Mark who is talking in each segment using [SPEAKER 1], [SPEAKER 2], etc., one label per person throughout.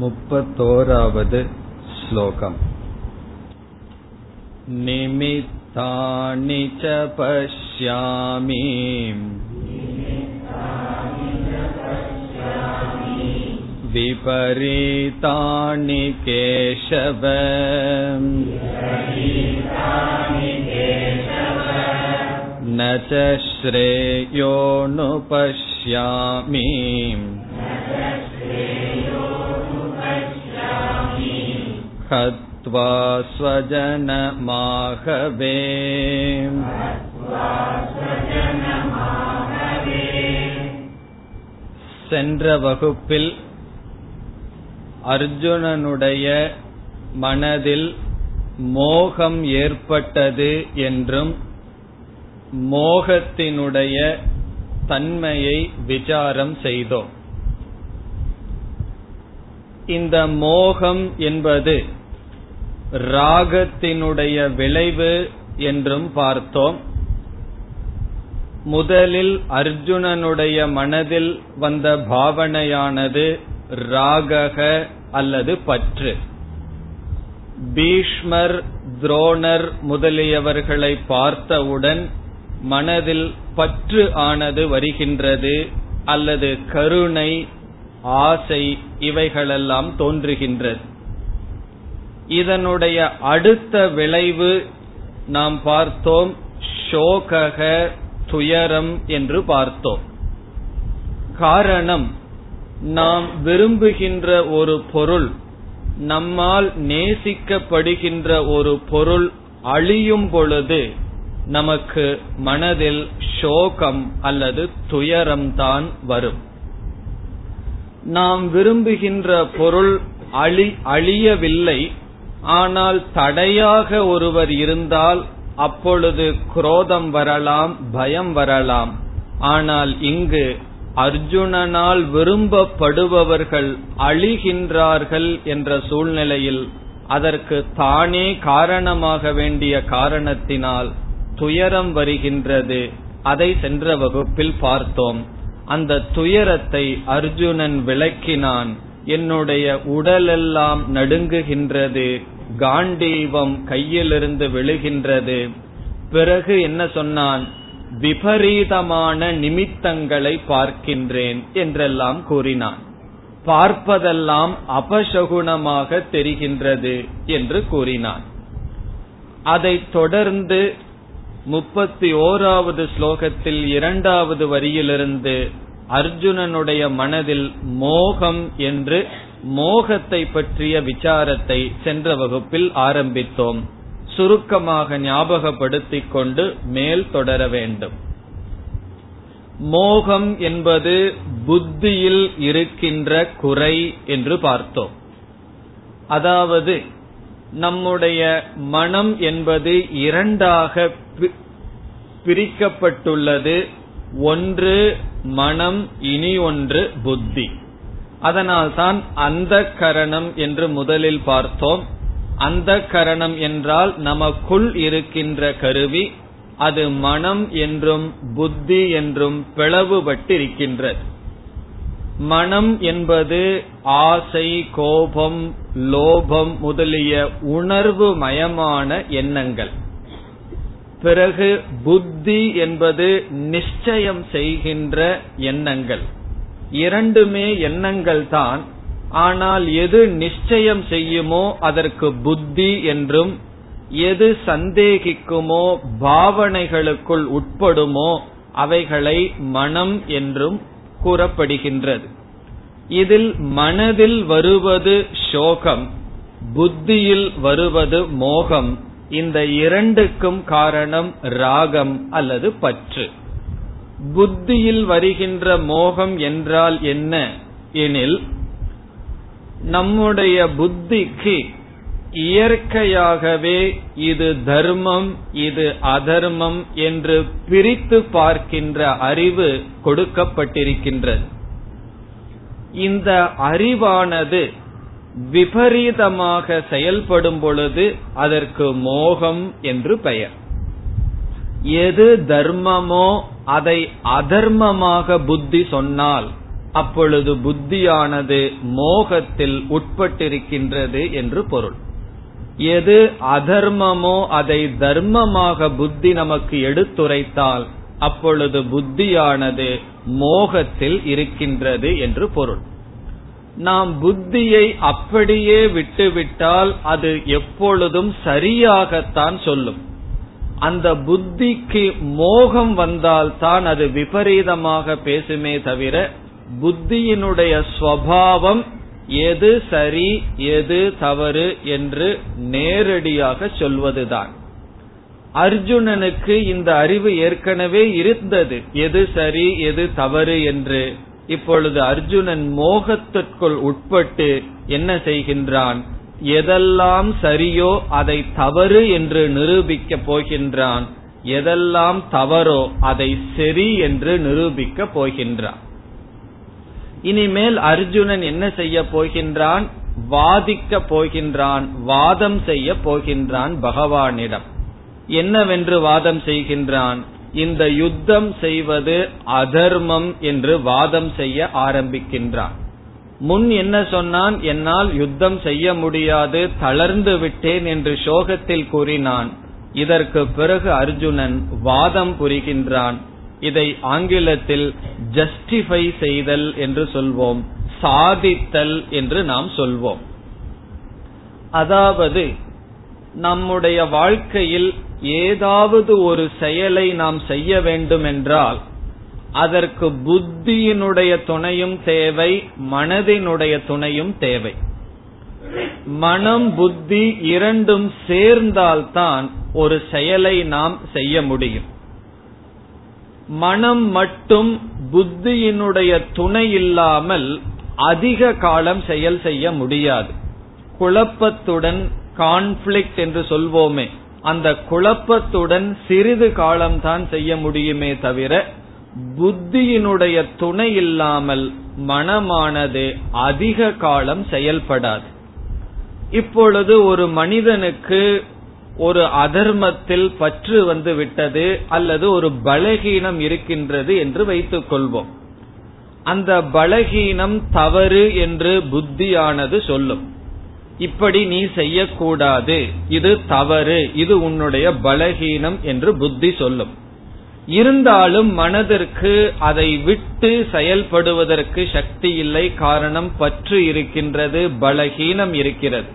[SPEAKER 1] मुपतोरावद् श्लोकम् निमित्तानि च पश्यामि विपरीतानि केशव न च श्रेयोऽनुपश्यामि हत्वा स्वजनमाहवे சென்ற வகுப்பில் அர்ஜுனனுடைய மனதில் மோகம் ஏற்பட்டது என்றும் மோகத்தினுடைய தன்மையை விசாரம் செய்தோம் இந்த மோகம் என்பது ராகத்தினுடைய விளைவு என்றும் பார்த்தோம். முதலில் அர்ஜுனனுடைய மனதில் வந்த பாவனையானது ராகக அல்லது பற்று. பீஷ்மர் துரோணர் முதலியவர்களை பார்த்தவுடன் மனதில் பற்று ஆனது வருகின்றது அல்லது கருணை ஆசை இவைகளெல்லாம் தோன்றுகின்றது. இதனுடைய அடுத்த விளைவு நாம் பார்த்தோம் ஷோகக துயரம் என்று பார்த்தோம். காரணம் நாம் விரும்புகின்ற ஒரு பொருள் நம்மால் நேசிக்கப்படுகின்ற ஒரு பொருள் அழியும் பொழுது நமக்கு மனதில் சோகம் அல்லது துயரம்தான் வரும். நாம் விரும்புகின்ற பொருள் அழி அழியவில்லை ஆனால் தடையாக ஒருவர் இருந்தால் அப்பொழுது குரோதம் வரலாம் பயம் வரலாம். ஆனால் இங்கு அர்ஜுனனால் விரும்பப்படுபவர்கள் அழிகின்றார்கள் என்ற சூழ்நிலையில் அதற்கு தானே காரணமாக வேண்டிய காரணத்தினால் துயரம் வருகின்றது. அதை சென்ற வகுப்பில் பார்த்தோம். அந்த துயரத்தை அர்ஜுனன் விளக்கினான். என்னுடைய உடலெல்லாம் நடுங்குகின்றது காண்டீவம் கையிலிருந்து விழுகின்றது. பிறகு என்ன சொன்னான்? விபரீதமான நிமித்தங்களை பார்க்கின்றேன் என்றெல்லாம் கூறினான். பார்ப்பதெல்லாம் அபசகுணமாக தெரிகின்றது என்று கூறினான். அதைத் தொடர்ந்து முப்பத்தி ஓராவது ஸ்லோகத்தில் இரண்டாவது வரியிலிருந்து அர்ஜுனனுடைய மனதில் மோகம் என்று மோகத்தை பற்றிய விசாரத்தை சென்ற வகுப்பில் ஆரம்பித்தோம். சுருக்கமாக ஞாபகப்படுத்திக் கொண்டு மேல் தொடர வேண்டும். மோகம் என்பது புத்தியில் இருக்கின்ற குறை என்று பார்த்தோம். அதாவது நம்முடைய மனம் என்பது இரண்டாக பிரிக்கப்பட்டுள்ளது. ஒன்று மனம் இனி ஒன்று புத்தி. அதனால்தான் அந்த கரணம் என்று முதலில் பார்த்தோம். அந்த கரணம் என்றால் நமக்குள் இருக்கின்ற கருவி அது மனம் என்றும் புத்தி என்றும் பிளவுபட்டிருக்கின்றது. மனம் என்பது ஆசை கோபம் லோபம் முதலிய உணர்வு மயமான எண்ணங்கள். பிறகு புத்தி என்பது நிச்சயம் செய்கின்ற எண்ணங்கள். இரண்டுமே எண்ணங்கள் தான். ஆனால் எது நிச்சயம் செய்யுமோ அதற்கு புத்தி என்றும் எது சந்தேகிக்குமோ பாவனைகளுக்குள் உட்படுமோ அவைகளை மனம் என்றும் கூறப்படுகின்றது. இதில் மனதில் வருவது சோகம் புத்தியில் வருவது மோகம். இந்த இரண்டுக்கும் காரணம் ராகம் அல்லது பற்று. புத்தியில் வருகின்ற மோகம் என்றால் என்ன? எனில் நம்முடைய புத்திக்கு இயற்கையாகவே இது தர்மம் இது அதர்மம் என்று பிரித்து பார்க்கின்ற அறிவு கொடுக்கப்பட்டிருக்கின்றது. இந்த அறிவானது விபரீதமாக செயல்படும் பொழுது அதற்கு மோகம் என்று பெயர். எது தர்மமோ அதை அதர்மமாக புத்தி சொன்னால் அப்பொழுது புத்தியானது மோகத்தில் உட்பட்டிருக்கின்றது என்று பொருள். எது அதர்மமோ அதை தர்மமாக புத்தி நமக்கு எடுத்துரைத்தால் அப்பொழுது புத்தியானது மோகத்தில் இருக்கின்றது என்று பொருள். நாம் புத்தியை அப்படியே விட்டுவிட்டால் அது எப்பொழுதும் சரியாகத்தான் சொல்லும். அந்த புத்திக்கு மோகம் வந்தால்தான் அது விபரீதமாக பேசுமே தவிர புத்தியினுடைய ஸ்வபாவம் எது சரி எது தவறு என்று நேரடியாக சொல்வதுதான். அர்ஜுனனுக்கு இந்த அறிவு ஏற்கனவே இருந்தது. எது சரி எது தவறு என்று. இப்பொழுது அர்ஜுனன் மோகத்திற்குள் உட்பட்டு என்ன செய்கின்றான்? எதெல்லாம் சரியோ அதை தவறு என்று நிரூபிக்கப் போகின்றான். எதெல்லாம் தவறோ அதை சரி என்று நிரூபிக்க போகின்றான். இனிமேல் அர்ஜுனன் என்ன செய்ய போகின்றான்? வாதிக்க போகின்றான் வாதம் செய்ய போகின்றான் பகவானிடம். என்னவென்று வாதம் செய்கின்றான்? இந்த யுத்தம் செய்வது அதர்மம் என்று வாதம் செய்ய ஆரம்பிக்கின்றான். முன் என்ன சொன்னான்? என்னால் யுத்தம் செய்ய முடியாது தளர்ந்து விட்டேன் என்று சோகத்தில் கூறினான். இதற்கு பிறகு அர்ஜுனன் வாதம் புரிகின்றான். இதை ஆங்கிலத்தில் ஜஸ்டிஃபை செய்தல் என்று சொல்வோம். சாதித்தல் என்று நாம் சொல்வோம். அதாவது நம்முடைய வாழ்க்கையில் ஏதாவது ஒரு செயலை நாம் செய்ய வேண்டும் என்றால் அதற்கு புத்தியினுடைய துணையும் தேவை மனதினுடைய துணையும் தேவை. மனம் புத்தி இரண்டும் சேர்ந்தால்தான் ஒரு செயலை நாம் செய்ய முடியும். மனம் மட்டும் புத்தியினுடைய துணை இல்லாமல் அதிக காலம் செயல் செய்ய முடியாது. குழப்பத்துடன் கான்ஃபிளிக்ட் என்று சொல்வோமே அந்த குழப்பத்துடன் சிறிது காலம்தான் செய்ய முடியுமே தவிர புத்தியினுடைய துணை இல்லாமல் மனமானது அதிக காலம் செயல்படாது. இப்பொழுது ஒரு மனிதனுக்கு ஒரு அதர்மத்தில் பற்று வந்து விட்டது அல்லது ஒரு பலகீனம் இருக்கின்றது என்று வைத்துக் கொள்வோம். அந்த பலகீனம் தவறு என்று புத்தியானது சொல்லும். இப்படி நீ செய்யக்கூடாது. இது தவறு. இது உன்னுடைய பலகீனம் என்று புத்தி சொல்லும். இருந்தாலும் மனதிற்கு அதை விட்டு செயல்படுவதற்கு சக்தி இல்லை. காரணம் பற்று இருக்கின்றது பலகீனம் இருக்கிறது.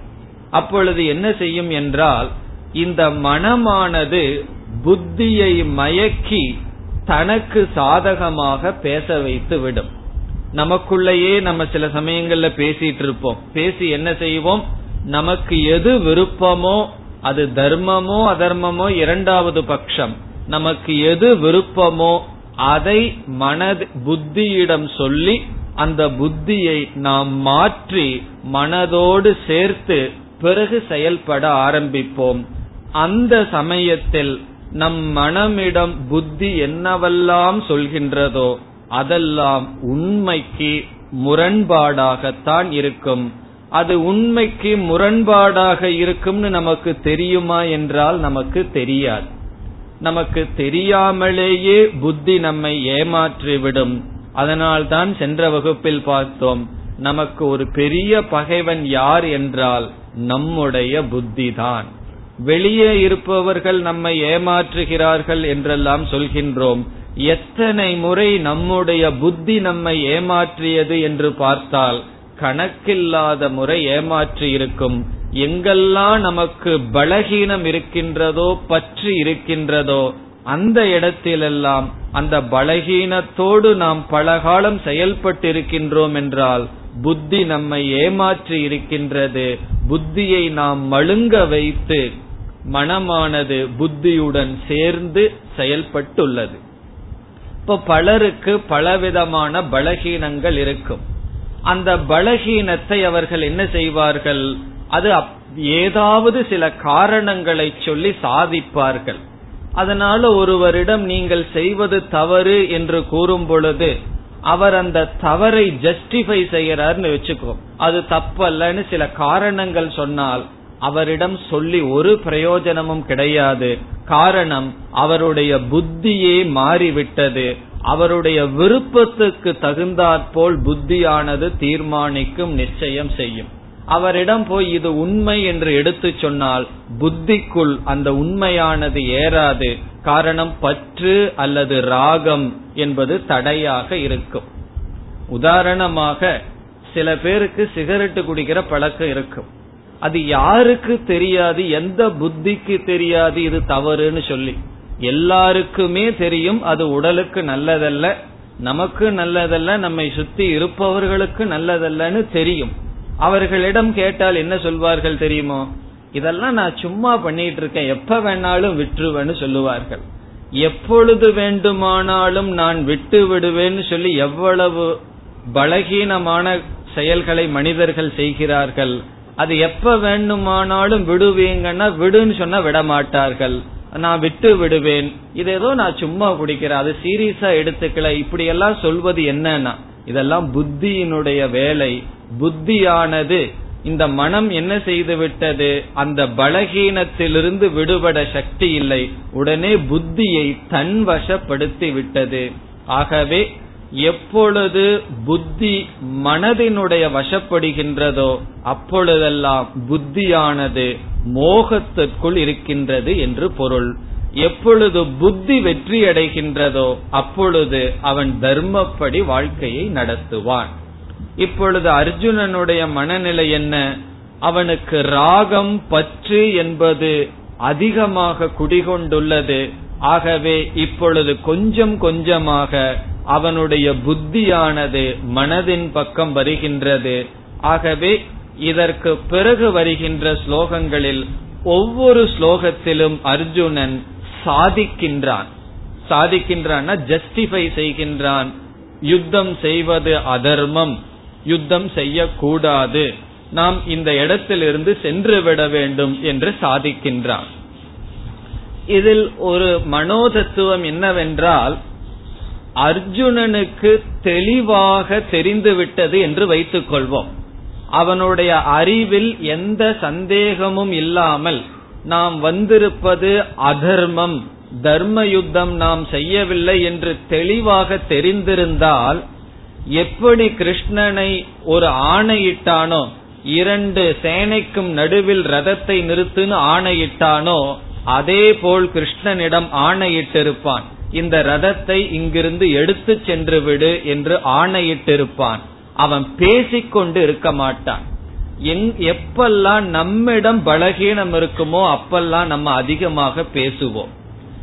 [SPEAKER 1] அப்பொழுது என்ன செய்யும் என்றால் இந்த மனமானது புத்தியை மயக்கி தனக்கு சாதகமாக பேச வைத்து விடும் நமக்குள்ளேயே நம்ம சில சமயங்கள்ல பேசிட்டு இருப்போம் பேசி என்ன செய்வோம்? நமக்கு எது விருப்பமோ அது தர்மமோ அதர்மமோ இரண்டாவது பட்சம் நமக்கு எது விருப்பமோ அதை மனது புத்தியிடம் சொல்லி அந்த புத்தியை நாம் மாற்றி மனதோடு சேர்த்து பிறகு செயல்பட ஆரம்பிப்போம். அந்த சமயத்தில் நம் மனமிடம் புத்தி என்னவெல்லாம் சொல்கின்றதோ அதெல்லாம் உண்மைக்கு முரண்பாடாகத்தான் இருக்கும். அது உண்மைக்கு முரண்பாடாக இருக்கும்னு நமக்கு தெரியுமா என்றால் நமக்கு தெரியாது. நமக்கு தெரியாமலேயே புத்தி நம்மை ஏமாற்றிவிடும். அதனால்தான் சென்ற வகுப்பில் பார்த்தோம் நமக்கு ஒரு பெரிய பகைவன் யார் என்றால் நம்முடைய புத்தி தான் வெளியே இருப்பவர்கள் நம்மை ஏமாற்றுகிறார்கள் என்றெல்லாம் சொல்கின்றோம். எத்தனை முறை நம்முடைய புத்தி நம்மை ஏமாற்றியது என்று பார்த்தால் கணக்கில்லாத முறை ஏமாற்றி இருக்கும். எங்கெல்லாம் நமக்கு பலகீனம் இருக்கின்றதோ பற்று இருக்கின்றதோ அந்த இடத்திலெல்லாம் அந்த பலகீனத்தோடு நாம் பலகாலம் செயல்பட்டிருக்கின்றோம் என்றால் புத்தி நம்மை ஏமாற்றி இருக்கின்றது. புத்தியை நாம் மழுங்க வைத்து மனமானது புத்தியுடன் சேர்ந்து செயல்பட்டுள்ளது. இப்ப பலருக்கு பலவிதமான பலகீனங்கள் இருக்கும். அந்த பலகீனத்தை அவர்கள் என்ன செய்வார்கள்? அது ஏதாவது சில காரணங்களை சொல்லி சாதிப்பார்கள். அதனால ஒருவரிடம் நீங்கள் செய்வது தவறு என்று கூறும் பொழுது அவர் அந்த தவறை ஜஸ்டிஃபை செய்யறாருன்னு வச்சுக்கோ. அது தப்பல்லன்னு சில காரணங்கள் சொன்னால் அவரிடம் சொல்லி ஒரு பிரயோஜனமும் கிடையாது. காரணம் அவருடைய புத்தியே மாறிவிட்டது. அவருடைய விருப்பத்துக்கு தகுந்தாற்போல் புத்தியானது தீர்மானிக்கும் நிச்சயம் செய்யும். அவரிடம் போய் இது உண்மை என்று எடுத்து சொன்னால் புத்திக்குள் அந்த உண்மையானது ஏறாது. காரணம் பற்று அல்லது ராகம் என்பது தடையாக இருக்கும். உதாரணமாக சில பேருக்கு சிகரெட்டு குடிக்கிற பழக்கம் இருக்கும். அது யாருக்கு தெரியாது எந்த புத்திக்கு தெரியாது இது தவறுன்னு சொல்லி. எல்லாருக்குமே தெரியும் அது உடலுக்கு நல்லதல்ல நமக்கு நல்லதல்ல நம்மை சுத்தி இருப்பவர்களுக்கு நல்லதல்லன்னு தெரியும். அவர்களிடம் கேட்டால் என்ன சொல்வார்கள் தெரியுமோ? இதெல்லாம் நான் சும்மா பண்ணிட்டு இருக்கேன் எப்ப வேணாலும் விட்டுருவேன்னு சொல்லுவார்கள். எப்பொழுது வேண்டுமானாலும் நான் விட்டு விடுவேன்னு சொல்லி எவ்வளவு பலகீனமான செயல்களை மனிதர்கள் செய்கிறார்கள் அது எப்ப வேண்டுமானாலும் விடுவீங்கன்னா விடுன்னு சொன்னா விட மாட்டார்கள் நான் விட்டு விடுவேன். இது ஏதோ நான் சும்மா குடிக்கிறேன் அது சீரியஸா எடுத்துக்கல. இப்படி எல்லாம் சொல்வது என்னன்னா இதெல்லாம் புத்தியினுடைய வேலை. புத்தியானது. இந்த மனம் என்ன செய்து விட்டது? அந்த பலகீனத்திலிருந்து விடுபட சக்தி இல்லை. உடனே புத்தியை தன்வசப்படுத்தி விட்டது. ஆகவே எப்பொழுது புத்தி மனதினுடைய வசப்படுகின்றதோ அப்பொழுதெல்லாம் புத்தியானது மோகத்திற்குள் இருக்கின்றது என்று பொருள். எப்பொழுது புத்தி வெற்றி அடைகின்றதோ அப்பொழுது அவன் தர்மப்படி வாழ்க்கையை நடத்துவான். இப்பொழுது அர்ஜுனனுடைய மனநிலை என்ன? அவனுக்கு ராகம் பற்று என்பது அதிகமாக குடிகொண்டுள்ளது. ஆகவே இப்பொழுது கொஞ்சம் கொஞ்சமாக அவனுடைய புத்தியானது மனதின் பக்கம் வருகின்றது. ஆகவே இதற்கு பிறகு வருகின்ற ஸ்லோகங்களில் ஒவ்வொரு ஸ்லோகத்திலும் அர்ஜுனன் சாதிக்கின்றான். சாதிக்கின்றான்னா ஜஸ்டிஃபை செய்கின்றான். யுத்தம் செய்வது அதர்மம். யுத்தம் செய்யக்கூடாது. நாம் இந்த இடத்திலிருந்து சென்று விட வேண்டும் என்று சாதிக்கின்றான். இதில் ஒரு மனோதத்துவம் என்னவென்றால் அர்ஜுனனுக்கு தெளிவாக தெரிந்துவிட்டது என்று வைத்துக் கொள்வோம் அவனுடைய அறிவில் எந்த சந்தேகமும் இல்லாமல் நாம் வந்திருப்பது அதர்மம். தர்ம யுத்தம் நாம் செய்யவில்லை என்று தெளிவாக தெரிந்திருந்தால் எப்படி கிருஷ்ணனை ஒரு ஆணையிட்டானோ இரண்டு சேனைக்கும் நடுவில் ரதத்தை நிறுத்துன்னு ஆணையிட்டானோ அதே போல் கிருஷ்ணனிடம் ஆணையிட்டிருப்பான். இந்த ரதத்தை இங்கிருந்து எடுத்து சென்று விடு என்று ஆணையிட்டிருப்பான். அவன் பேசிக்கொண்டு இருக்க மாட்டான். எப்பெல்லாம் நம்மிடம் பலகீனம் இருக்குமோ அப்பெல்லாம் நம்ம அதிகமாக பேசுவோம்.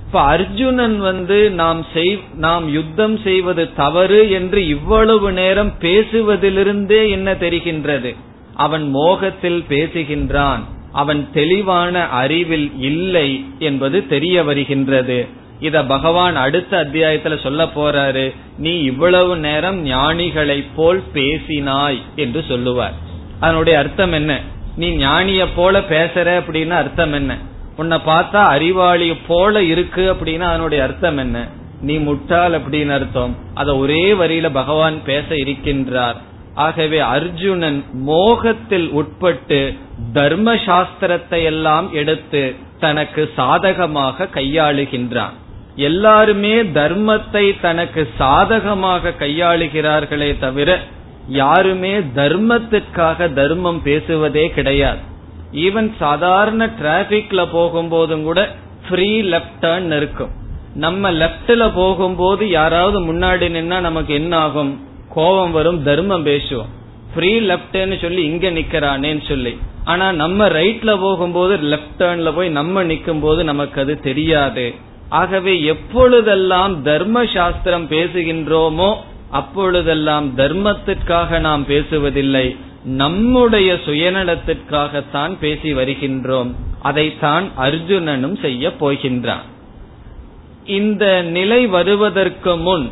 [SPEAKER 1] இப்ப அர்ஜுனன் வந்து நாம் செய் நாம் யுத்தம் செய்வது தவறு என்று இவ்வளவு நேரம் பேசுவதிலிருந்தே என்ன தெரிகின்றது? அவன் மோகத்தில் பேசுகின்றான். அவன் தெளிவான அறிவில் இல்லை என்பது தெரிய வருகின்றது. இத பகவான் அடுத்த அத்தியாயத்துல சொல்ல போறாரு நீ இவ்வளவு நேரம் ஞானிகளை போல் பேசினாய் என்று சொல்லுவார். அதனுடைய அர்த்தம் என்ன? நீ ஞானிய போல பேசுற அப்படின்னு அர்த்தம் என்ன? உன்னை பார்த்தா அறிவாளி போல இருக்கு அப்படின்னா அதனுடைய அர்த்தம் என்ன? நீ முட்டாள் அப்படின்னு அர்த்தம். அத ஒரே வரியில பகவான் பேச இருக்கின்றார். ஆகவே அர்ஜுனன் மோகத்தில் உட்பட்டு தர்ம சாஸ்திரத்தை எல்லாம் எடுத்து தனக்கு சாதகமாக கையாளுகின்றான். எல்லாருமே தர்மத்தை தனக்கு சாதகமாக கையாளுகிறார்களே தவிர யாருமே தர்மத்திற்காக தர்மம் பேசுவதே கிடையாது. ஈவன் சாதாரண டிராபிக்ல போகும்போதும் கூட ஃப்ரீ லெப்ட் டர்ன் இருக்கும். நம்ம லெப்ட்ல போகும்போது யாராவது முன்னாடி நின்னா நமக்கு என்ன ஆகும்? கோபம் வரும் தர்மம் பேசுவோம். ஃப்ரீ லெப்ட்னு சொல்லி இங்க நிக்கிறானேன்னு சொல்லி. ஆனா நம்ம ரைட்ல போகும்போது லெப்ட் டேர்ன்ல போய் நம்ம நிக்கும் போது நமக்கு அது தெரியாது. ஆகவே எப்பொழுதெல்லாம் தர்ம சாஸ்திரம் பேசுகின்றோமோ அப்பொழுதெல்லாம் தர்மத்திற்காக நாம் பேசுவதில்லை. நம்முடைய சுயநலத்திற்காகத்தான் பேசி வருகின்றோம். அதைத்தான் அர்ஜுனனும் செய்ய போகின்றான். இந்த நிலை வருவதற்கு முன்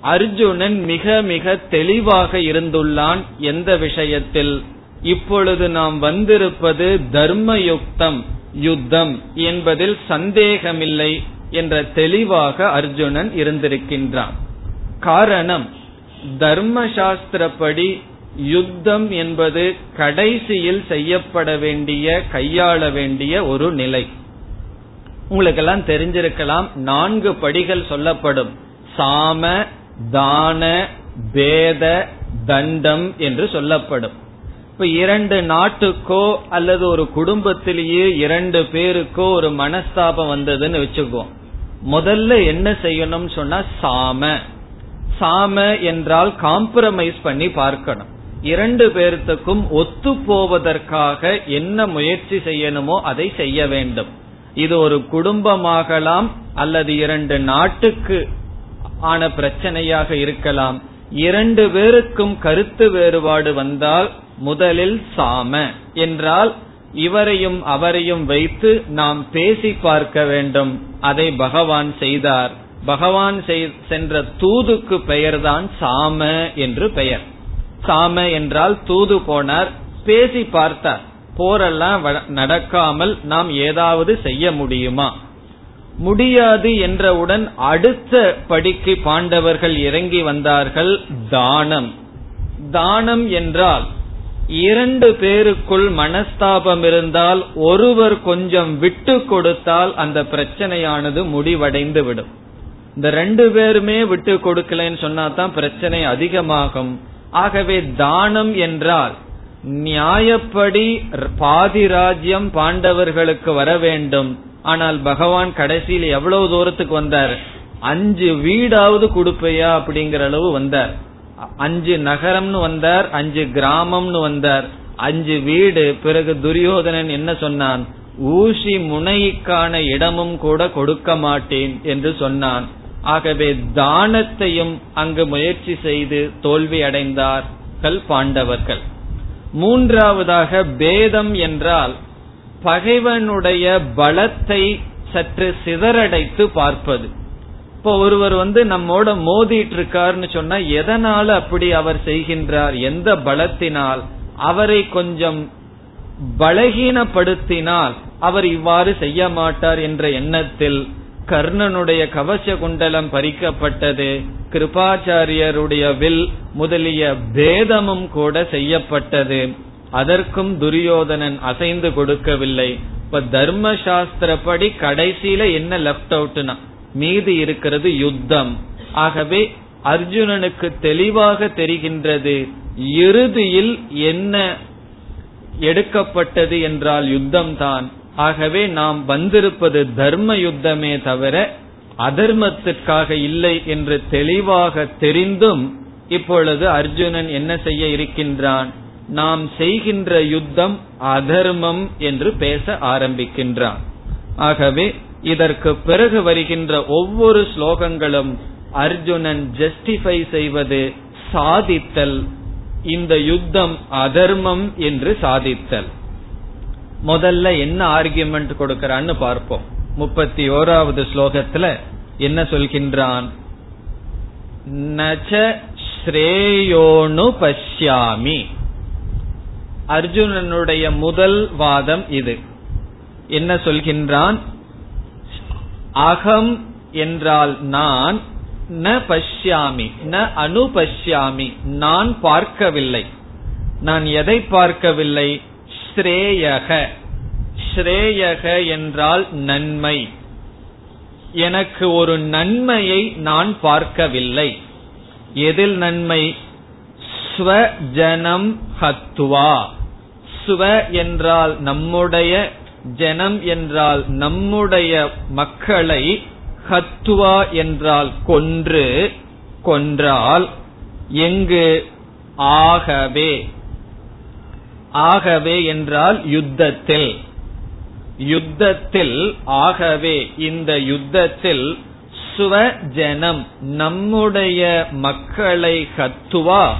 [SPEAKER 1] அர்ஜுனன் மிக மிக தெளிவாக இருந்துள்ளான் எந்த விஷயத்தில்? இப்பொழுது நாம் வந்திருப்பது தர்மயுக்தம் யுத்தம் என்பதில் சந்தேகமில்லை. என்ற தெளிவாக அர்ஜுனன் இருந்திருக்கின்றான். காரணம் தர்மசாஸ்திரப்படி யுத்தம் என்பது கடைசியில் செய்யப்பட வேண்டிய கையாள வேண்டிய ஒரு நிலை. உங்களுக்கெல்லாம் தெரிஞ்சிருக்கலாம் நான்கு படிகள் சொல்லப்படும். சாம தான பேத தண்டம் என்று சொல்லப்படும். இப்ப இரண்டு நாட்டுக்கோ அல்லது ஒரு குடும்பத்திலேயே இரண்டு பேருக்கோ ஒரு மனஸ்தாபம் வந்ததுன்னு வச்சுக்குவோம். முதல்ல என்ன செய்யணும் சொன்னா சாம. சாம என்றால் காம்ப்ரமைஸ் பண்ணி பார்க்கணும். இரண்டு பேர்த்துக்கும் ஒத்து போவதற்காக என்ன முயற்சி செய்யணுமோ அதை செய்ய வேண்டும். இது ஒரு குடும்பமாகலாம் அல்லது இரண்டு நாட்டுக்கு ஆன பிரச்சனையாக இருக்கலாம். இரண்டு பேருக்கும் கருத்து வேறுபாடு வந்தால் முதலில் சாம என்றால் இவரையும் அவரையும் வைத்து நாம் பேசி பார்க்க வேண்டும். அதை பகவான் செய்தார். பகவான் சென்ற தூதுக்கு பெயர்தான் சாம என்று பெயர். சாம என்றால் தூது போனார். பேசி பார்த்தார். போரெல்லாம் நடக்காமல் நாம் ஏதாவது செய்ய முடியுமா? முடியாது என்றவுடன் அடுத்த படிக்கு பாண்டவர்கள் இறங்கி வந்தார்கள் தானம். தானம் என்றால் இரண்டு பேருக்குள் மனஸ்தாபம் இருந்தால் ஒருவர் கொஞ்சம் விட்டு கொடுத்தால் அந்த பிரச்சனையானது முடிவடைந்து விடும் இந்த ரெண்டு பேருமே விட்டு கொடுக்கலன்னு சொன்னா தான் பிரச்சனை அதிகமாகும். ஆகவே தானம் என்றால் நியாயப்படி பாதி ராஜ்யம் பாண்டவர்களுக்கு வர வேண்டும். ஆனால் பகவான் கடைசியில் எவ்வளவு தூரத்துக்கு வந்தார்? அஞ்சு வீடாவது கொடுப்பையா அப்படிங்கிற அளவு வந்தார். அஞ்சு நகரம்னு வந்தார் அஞ்சு கிராமம்னு வந்தார். அஞ்சு வீடு பிறகு துரியோதனன் என்ன சொன்னான்? ஊசி முனைக்கான இடமும் கூட கொடுக்க மாட்டேன் என்று சொன்னான். ஆகவே தானத்தையும் அங்கு முயற்சி செய்து தோல்வி அடைந்தார்கள் பாண்டவர்கள். மூன்றாவதாக பேதம் என்றால் பகைவனுடைய பலத்தை சற்று சிதறடைத்து பார்ப்பது. இப்போ ஒருவர் வந்து நம்மோட மோதிட்டு இருக்காருன்னு சொன்னா எதனால அப்படி அவர் செய்கின்றார்? எந்த பலத்தினால்? அவரை கொஞ்சம் பலகீனப்படுத்தினால் அவர் இவ்வாறு செய்ய மாட்டார் என்ற எண்ணத்தில் கர்ணனுடைய கவச குண்டலம் பறிக்கப்பட்டது கிருபாச்சாரியருடைய வில் முதலிய பேதமும் கூட செய்யப்பட்டது. அதற்கும் துரியோதனன் அசைந்து கொடுக்கவில்லை. இப்ப தர்ம சாஸ்திரப்படி கடைசியில என்ன லெப்ட் அவுட்னா மீதி இருக்கிறது யுத்தம். ஆகவே அர்ஜுனனுக்கு தெளிவாக தெரிகின்றது இறுதியில் என்ன எடுக்கப்பட்டது என்றால் யுத்தம் தான் ஆகவே நாம் வந்திருப்பது தர்ம யுத்தமே தவிர அதர்மத்திற்காக இல்லை என்று தெளிவாக தெரிந்தும் இப்பொழுது அர்ஜுனன் என்ன செய்ய இருக்கின்றான் நாம் செய்கின்ற யுத்தம் அதர்மம் என்று பேச ஆரம்பிக்கின்றான். ஆகவே இதற்கு பிறகு வருகின்ற ஒவ்வொரு ஸ்லோகங்களும் அர்ஜுனன் ஜஸ்டிஃபை செய்வது சாதித்தல். இந்த யுத்தம் அதர்மம் என்று சாதித்தல். முதல்ல என்ன ஆர்கியுமெண்ட் கொடுக்கிறான்னு பார்ப்போம். முப்பத்தி ஓராவது ஸ்லோகத்துல என்ன சொல்கின்றான்? நச்ச ஸ்ரேயோனு பஷ்யாமி. அர்ஜுனனுடைய முதல் வாதம் இது. என்ன சொல்கின்றான்? அகம் என்றால் நான் ந பஷ்யாமி ந அனுபஷ்யாமி நான் பார்க்கவில்லை. நான் எதை பார்க்கவில்லை? ஸ்ரேயக. ஸ்ரேயக என்றால் நன்மை. எனக்கு ஒரு நன்மையை நான் பார்க்கவில்லை. எதில் நன்மை? ஸ்வஜனம் ஹத்துவா ஸ்வ என்றால் நம்முடைய ஜனம் என்றால் நம்முடைய மக்களை ஹத்துவா என்றால் கொன்று கொன்றால் எங்கு? ஆகவே. ஆகவே என்றால் யுத்தத்தில். யுத்தத்தில் ஆகவே. இந்த யுத்தத்தில் சுவஜனம் நம்முடைய மக்களை ஹத்துவா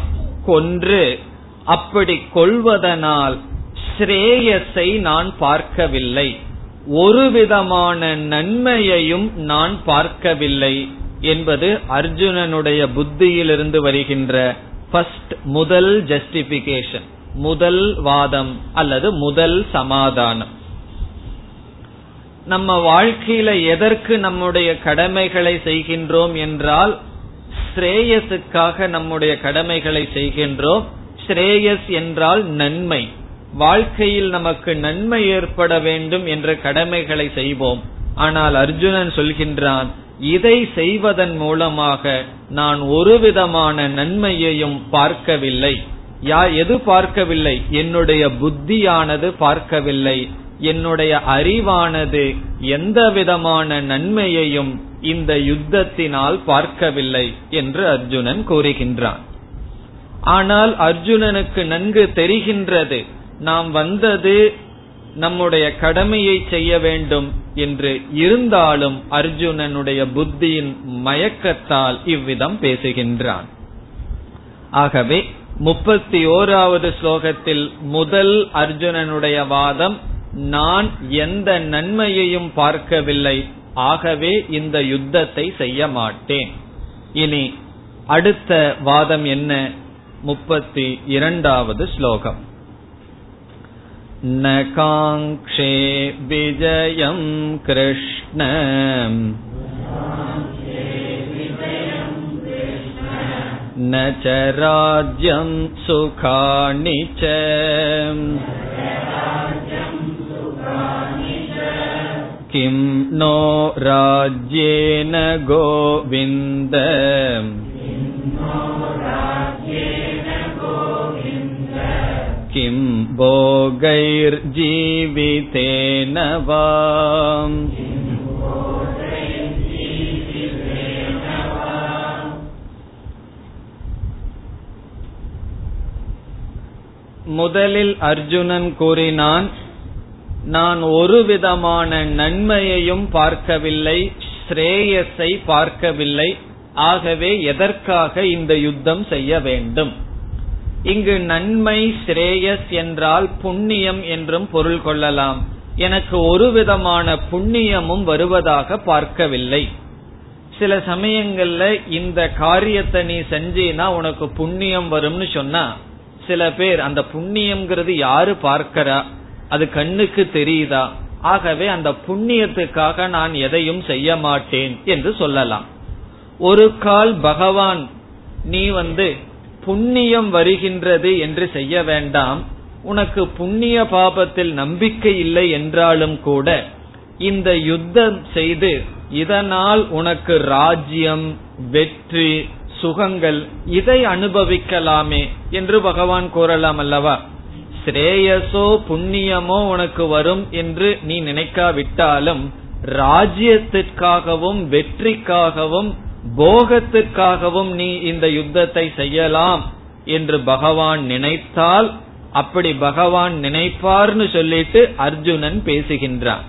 [SPEAKER 1] கொன்று அப்படி கொள்வதனால் ஸ்ரேயஸை நான் பார்க்கவில்லை. ஒரு விதமான நன்மையையும் நான் பார்க்கவில்லை என்பது அர்ஜுனனுடைய புத்தியிலிருந்து வருகின்ற ஃபர்ஸ்ட் முதல் ஜஸ்டிபிகேஷன் முதல் வாதம் அல்லது முதல் சமாதானம். நம்ம வாழ்க்கையில எதற்கு நம்முடைய கடமைகளை செய்கின்றோம் என்றால் ஸ்ரேயஸுக்காக நம்முடைய கடமைகளை செய்கின்றோம். ஸ்ரேயஸ் என்றால் நன்மை. வாழ்க்கையில் நமக்கு நன்மை ஏற்பட வேண்டும் என்ற கடமைகளை செய்வோம். ஆனால் அர்ஜுனன் சொல்கின்றான் இதை செய்வதன் மூலமாக நான் ஒரு விதமான நன்மையையும் பார்க்கவில்லை. யா எது பார்க்கவில்லை? என்னுடைய புத்தியானது பார்க்கவில்லை. என்னுடைய அறிவானது எந்த விதமான நன்மையையும் இந்த யுத்தத்தினால் பார்க்கவில்லை என்று அர்ஜுனன் கூறுகின்றான். ஆனால் அர்ஜுனனுக்கு நன்கு தெரிகின்றது. நாம் வந்தது நம்முடைய கடமையை செய்ய வேண்டும் என்று இருந்தாலும் அர்ஜுனனுடைய புத்தியின் மயக்கத்தால் இவ்விதம் பேசுகின்றான். ஆகவே முப்பத்தி ஓராவது ஸ்லோகத்தில் முதல் அர்ஜுனனுடைய வாதம் நான் எந்த நன்மையையும் பார்க்கவில்லை ஆகவே இந்த யுத்தத்தை செய்ய மாட்டேன். இனி அடுத்த வாதம் என்ன? முப்பத்தி இரண்டாவது ஸ்லோகம். न काङ्क्षे विजयम् कृष्ण न च राज्यं सुखानि च किं नो राज्येन गोविन्द किं भोगैर्जीवितेन वा முதலில் அர்ஜுனன் கூறினான் நான் ஒரு விதமான நன்மையையும் பார்க்கவில்லை ஸ்ரேயஸை பார்க்கவில்லை ஆகவே எதற்காக இந்த யுத்தம் செய்ய வேண்டும் இங்கு நன்மை ஸ்ரேயஸ் என்றால் புண்ணியம் என்றும் பொருள் கொள்ளலாம். எனக்கு ஒரு விதமான புண்ணியமும் வருவதாக பார்க்கவில்லை. சில சமயங்கள்ல இந்த காரியத்தை நீ செஞ்சீனா உனக்கு புண்ணியம் வரும்னு சொன்னா சில பேர் அந்த புண்ணியம்ங்கிறது யாரு பார்க்கிறா? அது கண்ணுக்கு தெரியுதா? ஆகவே அந்த புண்ணியத்துக்காக நான் எதையும் செய்ய மாட்டேன் என்று சொல்லலாம். ஒரு கால் பகவான் நீ வந்து புண்ணியம் வருகின்றது என்று செய்ய வேண்டாம். உனக்கு புண்ணிய பாபத்தில் நம்பிக்கை இல்லை என்றாலும் கூட இந்த யுத்தம் செய்து இதனால் உனக்கு ராஜ்யம் வெற்றி சுகங்கள் இதை அனுபவிக்கலாமே என்று பகவான் கூறலாம் அல்லவா? ஸ்ரேயசோ புண்ணியமோ உனக்கு வரும் என்று நீ நினைக்காவிட்டாலும் ராஜ்யத்திற்காகவும் வெற்றிக்காகவும் போகத்திற்காகவும் நீ இந்த யுத்தத்தை செய்யலாம் என்று பகவான் நினைத்தால் அப்படி பகவான் நினைப்பார்னு சொல்லிட்டு அர்ஜுனன் பேசுகின்றான்.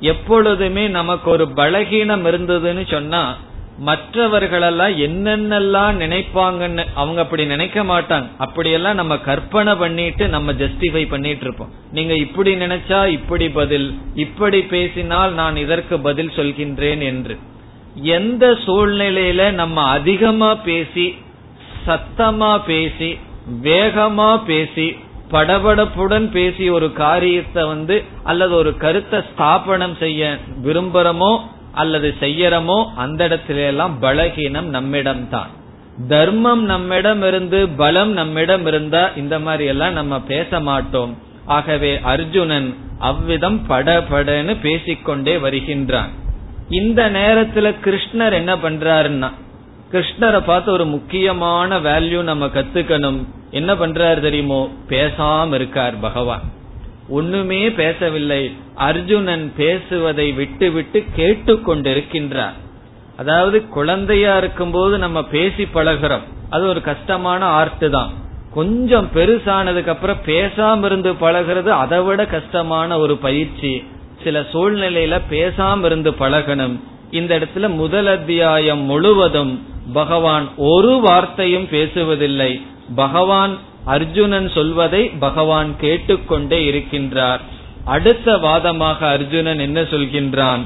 [SPEAKER 1] எப்பொழுதுமே நமக்கு ஒரு பலகீனம் இருந்ததுன்னு சொன்னா மற்றவர்களெல்லாம் என்னென்னலாம் நினைப்பாங்கன்னு அவங்க அப்படி நினைக்க மாட்டாங்க. அப்படியெல்லாம் நம்ம கற்பனை பண்ணிட்டு நம்ம ஜஸ்டிஃபை பண்ணிட்டு இருப்போம் நீங்க இப்படி நினைச்சா இப்படி பதில் இப்படி பேசினால் நான் இதற்கு பதில் சொல்கின்றேன் என்று. எந்த சூழ்நிலையில நம்ம அதிகமா பேசி சத்தமா பேசி வேகமா பேசி படபடப்புடன் பேசி ஒரு காரியத்தை வந்து அல்லது ஒரு கருத்தை ஸ்தாபனம் செய்ய விரும்புறமோ அல்லது செய்யறமோ அந்த இடத்துல எல்லாம் பலகீனம் நம்மிடம்தான். தர்மம் நம்மிடம் இருந்து பலம் நம்மிடம் இருந்தா இந்த மாதிரி எல்லாம் நம்ம பேச மாட்டோம். ஆகவே அர்ஜுனன் அவ்விதம் படபடன்னு பேசிக்கொண்டே வருகின்றான். இந்த நேரத்துல கிருஷ்ணர் என்ன பண்றாருன்னா கிருஷ்ணரை பார்த்து ஒரு முக்கியமான வேல்யூ நம்ம கத்துக்கணும். என்ன பண்றாரு தெரியுமோ? பேசாம இருக்கார் பகவான். ஒண்ணுமே பேசவில்லை. அர்ஜுனன் பேசுவதை விட்டு விட்டு கேட்டுக்கொண்டிருக்கின்றார். அதாவது குழந்தையா இருக்கும்போது நம்ம பேசி பழகிறோம். அது ஒரு கஷ்டமான ஆர்ட் தான். கொஞ்சம் பெருசானதுக்கு அப்புறம் பேசாம இருந்து பழகிறது அதை விட கஷ்டமான ஒரு பயிற்சி. சில சூழ்நிலையில பேசாம இருந்து பழகணும். இந்த இடத்துல முதல் அத்தியாயம் முழுவதும் பகவான் ஒரு வார்த்தையும் பேசுவதில்லை. பகவான் அர்ஜுனன் சொல்வதை பகவான் கேட்டுக்கொண்டே இருக்கின்றார். அடுத்த வாதமாக அர்ஜுனன் என்ன சொல்கின்றான்?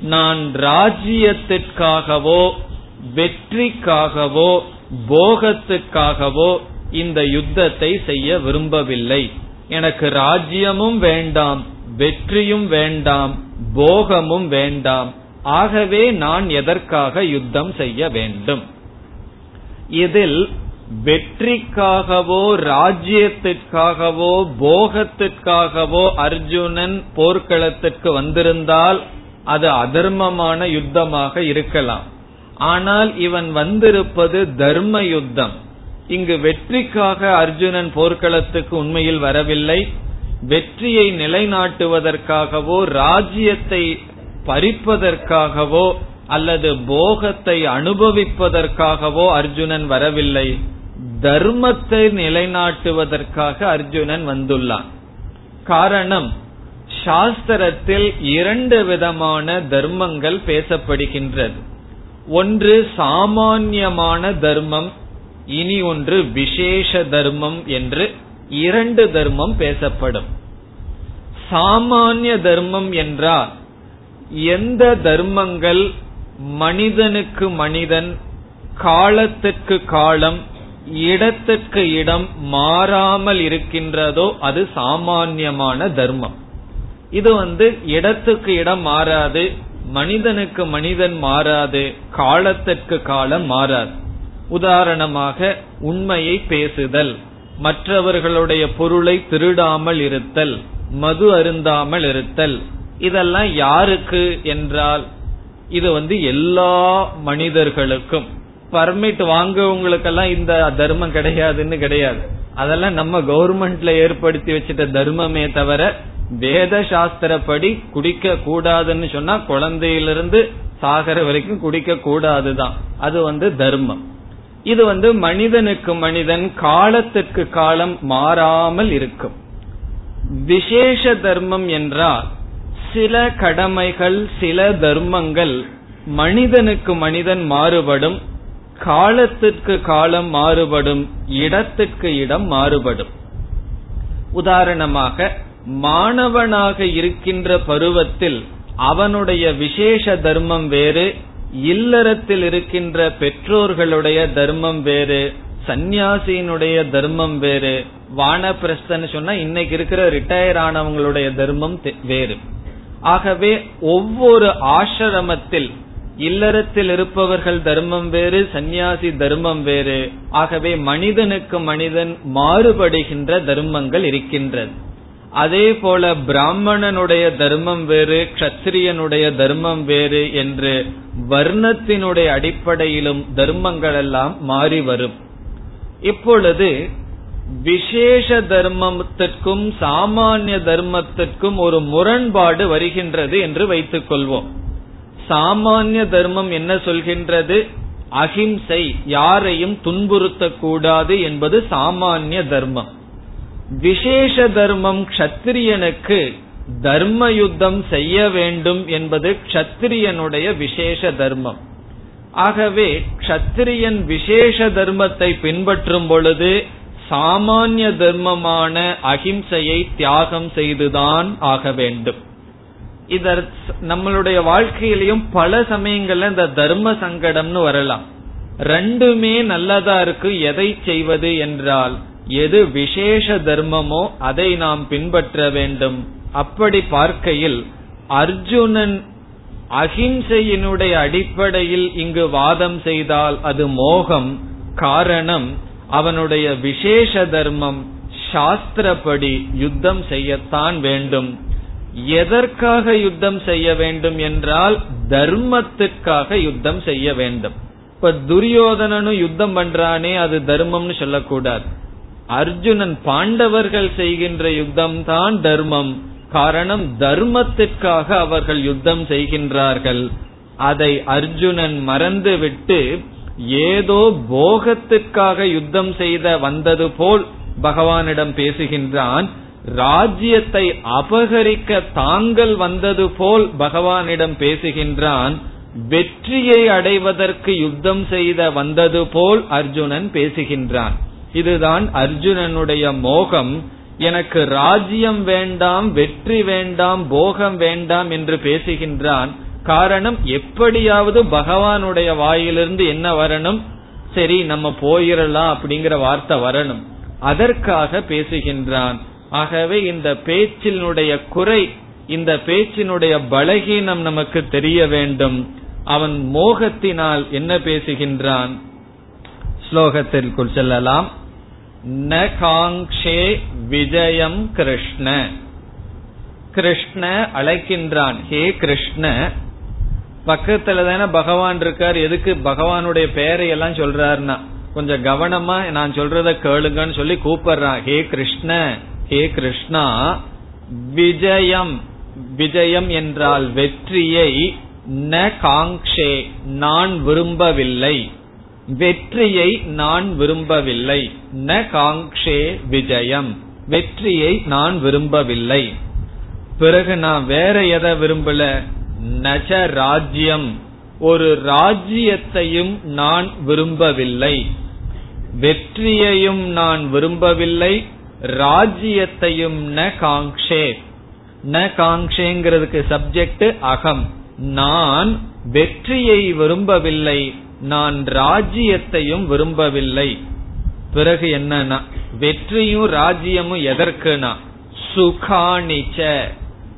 [SPEAKER 1] நான் ராஜ்யத்திற்காகவோ வெற்றிக்காகவோ போகத்துக்காகவோ இந்த யுத்தத்தை செய்ய விரும்பவில்லை. எனக்கு ராஜ்யமும் வேண்டாம். வெற்றியும் வேண்டாம் போகமும் வேண்டாம் ஆகவே நான் எதற்காக யுத்தம் செய்ய வேண்டும்? இதில் வெற்றிக்காகவோ ராஜ்யத்திற்காகவோ போகத்திற்காகவோ அர்ஜுனன் போர்க்களத்திற்கு வந்திருந்தால் அது அதர்மமான யுத்தமாக இருக்கலாம். ஆனால் இவன் வந்திருப்பது தர்ம யுத்தம். இங்கு வெற்றிக்காக அர்ஜுனன் போர்க்களத்துக்கு உண்மையில் வரவில்லை. வெற்றியை நிலைநாட்டுவதற்காகவோ ராஜ்யத்தை பறிப்பதற்காகவோ அல்லது போகத்தை அனுபவிப்பதற்காகவோ அர்ஜுனன் வரவில்லை. தர்மத்தை நிலைநாட்டுவதற்காக அர்ஜுனன் வந்துள்ளான். காரணம் சாஸ்திரத்தில் இரண்டு விதமான தர்மங்கள் பேசப்படுகின்றது. ஒன்று சாமான்யமான தர்மம் இனி ஒன்று விசேஷ தர்மம் என்று இரண்டு தர்மம் பேசப்படும். சாமானிய தர்மம் என்றால் எந்த தர்மங்கள் மனிதனுக்கு மனிதன் காலத்துக்கு காலம் இடத்துக்கு இடம் மாறாமல் இருக்கின்றதோ அது சாமான்யமான தர்மம். இது வந்து இடத்துக்கு இடம் மாறாது மனிதனுக்கு மனிதன் மாறாது காலத்திற்கு காலம் மாறாது. உதாரணமாக உண்மையை பேசுதல். மற்றவர்களுடைய பொருளை திருடாமல் இருத்தல் மது அருந்தாமல் இருத்தல் இதெல்லாம் யாருக்கு என்றால் இது வந்து எல்லா மனிதர்களுக்கும். பர்மிட் வாங்கவங்களுக்கெல்லாம் இந்த தர்மம் கிடையாதுன்னு கிடையாது. அதெல்லாம் நம்ம கவர்மெண்ட்ல ஏற்படுத்தி வச்சிட்ட தர்மமே தவிர வேத சாஸ்திரப்படி குடிக்க கூடாதுன்னு சொன்னா குழந்தையிலிருந்து சாகர வரைக்கும் குடிக்க கூடாதுதான். அது வந்து தர்மம். இது வந்து மனிதனுக்கு மனிதன் காலத்துக்கு காலம் மாறாமல் இருக்கும். விசேஷ தர்மம் என்றால் சில கடமைகள் சில தர்மங்கள் மனிதனுக்கு மனிதன் மாறுபடும் காலத்திற்கு காலம் மாறுபடும் இடத்துக்கு இடம் மாறுபடும். உதாரணமாக மாணவனாக இருக்கின்ற பருவத்தில் அவனுடைய விசேஷ தர்மம் வேறு இல்லறத்தில் இருக்கின்ற பெற்றோர்களுடைய தர்மம் வேறு சந்நியாசியினுடைய தர்மம் வேறு வானப்பிரஸ்தன்னு சொன்னா இன்னைக்கு இருக்கிற ரிட்டையர் ஆனவங்களுடைய தர்மம் வேறு. ஆகவே ஒவ்வொரு ஆசிரமத்தில் இல்லறத்தில் இருப்பவர்கள் தர்மம் வேறு சந்நியாசி தர்மம் வேறு ஆகவே மனிதனுக்கு மனிதன் மாறுபடுகின்ற தர்மங்கள் இருக்கின்றது. அதே போல பிராமணனுடைய தர்மம் வேறு கத்திரியனுடைய தர்மம் வேறு என்று வர்ணத்தினுடைய அடிப்படையிலும் தர்மங்கள் எல்லாம் மாறி வரும். இப்பொழுது விசேஷ தர்மத்திற்கும் சாமானிய தர்மத்திற்கும் ஒரு முரண்பாடு வருகின்றது என்று வைத்துக் கொள்வோம் சாமானிய தர்மம் என்ன சொல்கின்றது? அகிம்சை யாரையும் துன்புறுத்தக்கூடாது என்பது சாமானிய தர்மம். விசேஷ தர்மம் கத்திரியனுக்கு தர்ம யுத்தம் செய்ய வேண்டும் என்பது கத்திரியனுடைய விசேஷ தர்மம். ஆகவே கத்திரியன் விசேஷ தர்மத்தை பின்பற்றும் பொழுது சாமானிய தர்மமான அகிம்சையை தியாகம் செய்துதான் ஆக வேண்டும். இதர் நம்மளுடைய வாழ்க்கையிலையும் பல சமயங்கள்ல இந்த தர்ம சங்கடம்னு வரலாம். ரெண்டுமே நல்லதா இருக்கு எதை செய்வது என்றால் எது விசேஷ தர்மமோ அதை நாம் பின்பற்ற வேண்டும். அப்படி பார்க்கையில் அர்ஜுனன் அகிம்சையினுடைய அடிப்படையில் இங்கு வாதம் செய்தால் அது மோகம். காரணம் அவனுடைய விசேஷ தர்மம் சாஸ்திரப்படி யுத்தம் செய்யத்தான் வேண்டும். எதற்காக யுத்தம் செய்ய வேண்டும் என்றால் தர்மத்துக்காக யுத்தம் செய்ய வேண்டும். இப்ப துரியோதனனும் யுத்தம் பண்றானே அது தர்மம்னு சொல்லக்கூடாது. அர்ஜுனன் பாண்டவர்கள் செய்கின்ற யுத்தம் தான் தர்மம். காரணம் தர்மத்திற்காக அவர்கள் யுத்தம் செய்கின்றார்கள். அதை அர்ஜுனன் மறந்துவிட்டு ஏதோ போகத்திற்காக யுத்தம் செய்த வந்தது போல் பகவானிடம் பேசுகின்றான். ராஜ்யத்தை அபகரிக்க தாங்கள் வந்தது போல் பகவானிடம் பேசுகின்றான். வெற்றியை அடைவதற்கு யுத்தம் செய்த வந்தது போல் அர்ஜுனன் பேசுகின்றான். இதுதான் அர்ஜுனனுடைய மோகம். எனக்கு ராஜ்யம் வேண்டாம் வெற்றி வேண்டாம் போகம் வேண்டாம் என்று பேசுகின்றான். காரணம் எப்படியாவது பகவானுடைய வாயிலிருந்து என்ன வரணும்? சரி நம்ம போயிடலாம் அப்படிங்கிற வார்த்தை வரணும். அதற்காக பேசுகின்றான். ஆகவே இந்த பேச்சினுடைய குறை இந்த பேச்சினுடைய பலகீனம் நமக்கு தெரிய வேண்டும். அவன் மோகத்தினால் என்ன பேசுகின்றான்? ஸ்லோகத்திற்குள் செல்லலாம். ந காங்கே விஜயம் கிருஷ்ண. கிருஷ்ண அழைக்கின்றான். ஹே கிருஷ்ண. பக்கத்துல தானே பகவான் இருக்கார். எதுக்கு பகவானுடைய பெயரை எல்லாம் சொல்றாருன்னா கொஞ்சம் கவனமா நான் சொல்றத கேளுங்கன்னு சொல்லி கூப்பிடுறான். ஹே கிருஷ்ண ஹே கிருஷ்ணா விஜயம் விஜயம் என்றால் வெற்றியை ந காங்கே நான் விரும்பவில்லை. வெற்றியை நான் விரும்பவில்லை. ந காங்ஷே விஜயம். வெற்றியை நான் விரும்பவில்லை. பிறகு நான் வேற எதை விரும்பல? நஜ ராஜ்யம். ஒரு ராஜ்யத்தையும் நான் விரும்பவில்லை. வெற்றியையும் நான் விரும்பவில்லை. ராஜ்யத்தையும் ந காங்ஷே ந காங்ஷேங்கிறதுக்கு சப்ஜெக்ட் அகம். நான் வெற்றியை விரும்பவில்லை. நான் ராஜ்யத்தையும் விரும்பவில்லை. பிறகு என்னன்னா வெற்றியும் ராஜ்யமும் எதற்குனா சுகாணிச்ச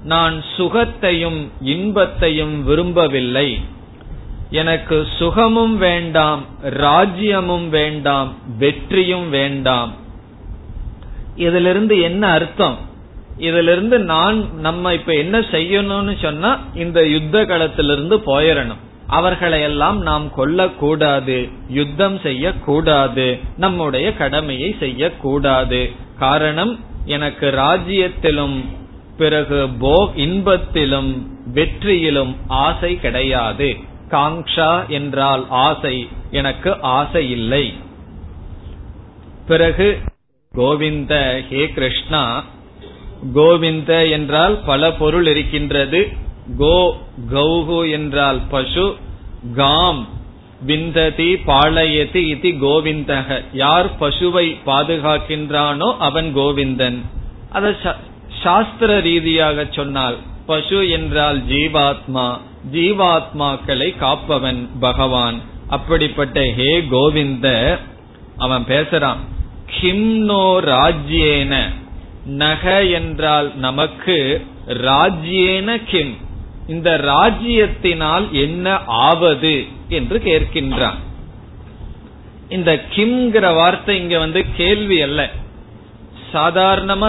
[SPEAKER 1] நான் சுகத்தையும் இன்பத்தையும் விரும்பவில்லை. எனக்கு சுகமும் வேண்டாம் ராஜ்யமும் வேண்டாம் வெற்றியும் வேண்டாம். இதிலிருந்து என்ன அர்த்தம்? இதிலிருந்து நான் நம்ம இப்ப என்ன செய்யணும்னு சொன்னா இந்த யுத்த களத்திலிருந்து போயிடணும். அவர்களையெல்லாம் நாம் கொல்லக்கூடாது யுத்தம் செய்யக்கூடாது நம்முடைய கடமையை செய்யக்கூடாது. காரணம் எனக்கு ராஜ்யத்திலும் பிறகு போ இன்பத்திலும் வெற்றியிலும் ஆசை கிடையாது. காங்ஷா என்றால் ஆசை எனக்கு ஆசை இல்லை. பிறகு கோவிந்த ஹே கிருஷ்ணா கோவிந்த என்றால் பல பொருள் இருக்கின்றது. கோ கௌஹு என்றால் பசு காம் விந்ததி பாளையதி இது கோவிந்தக. யார் பசுவை பாதுகாக்கின்றானோ அவன் கோவிந்தன். அத சாஸ்திர ரீதியாக சொன்னால் பசு என்றால் ஜீவாத்மா ஜீவாத்மாக்களை காப்பவன் பகவான். அப்படிப்பட்ட ஹே கோவிந்த அவன் பேசுறான் கிம்னோ ராஜ்யேன நக என்றால் நமக்கு ராஜ்யேன கிம். இந்த ராஜ்யத்தினால் என்ன ஆவது என்று கேட்கின்றான். இந்த கிம்ங்கிற வார்த்தை இங்க வந்து கேள்வி அல்ல. சாதாரணமா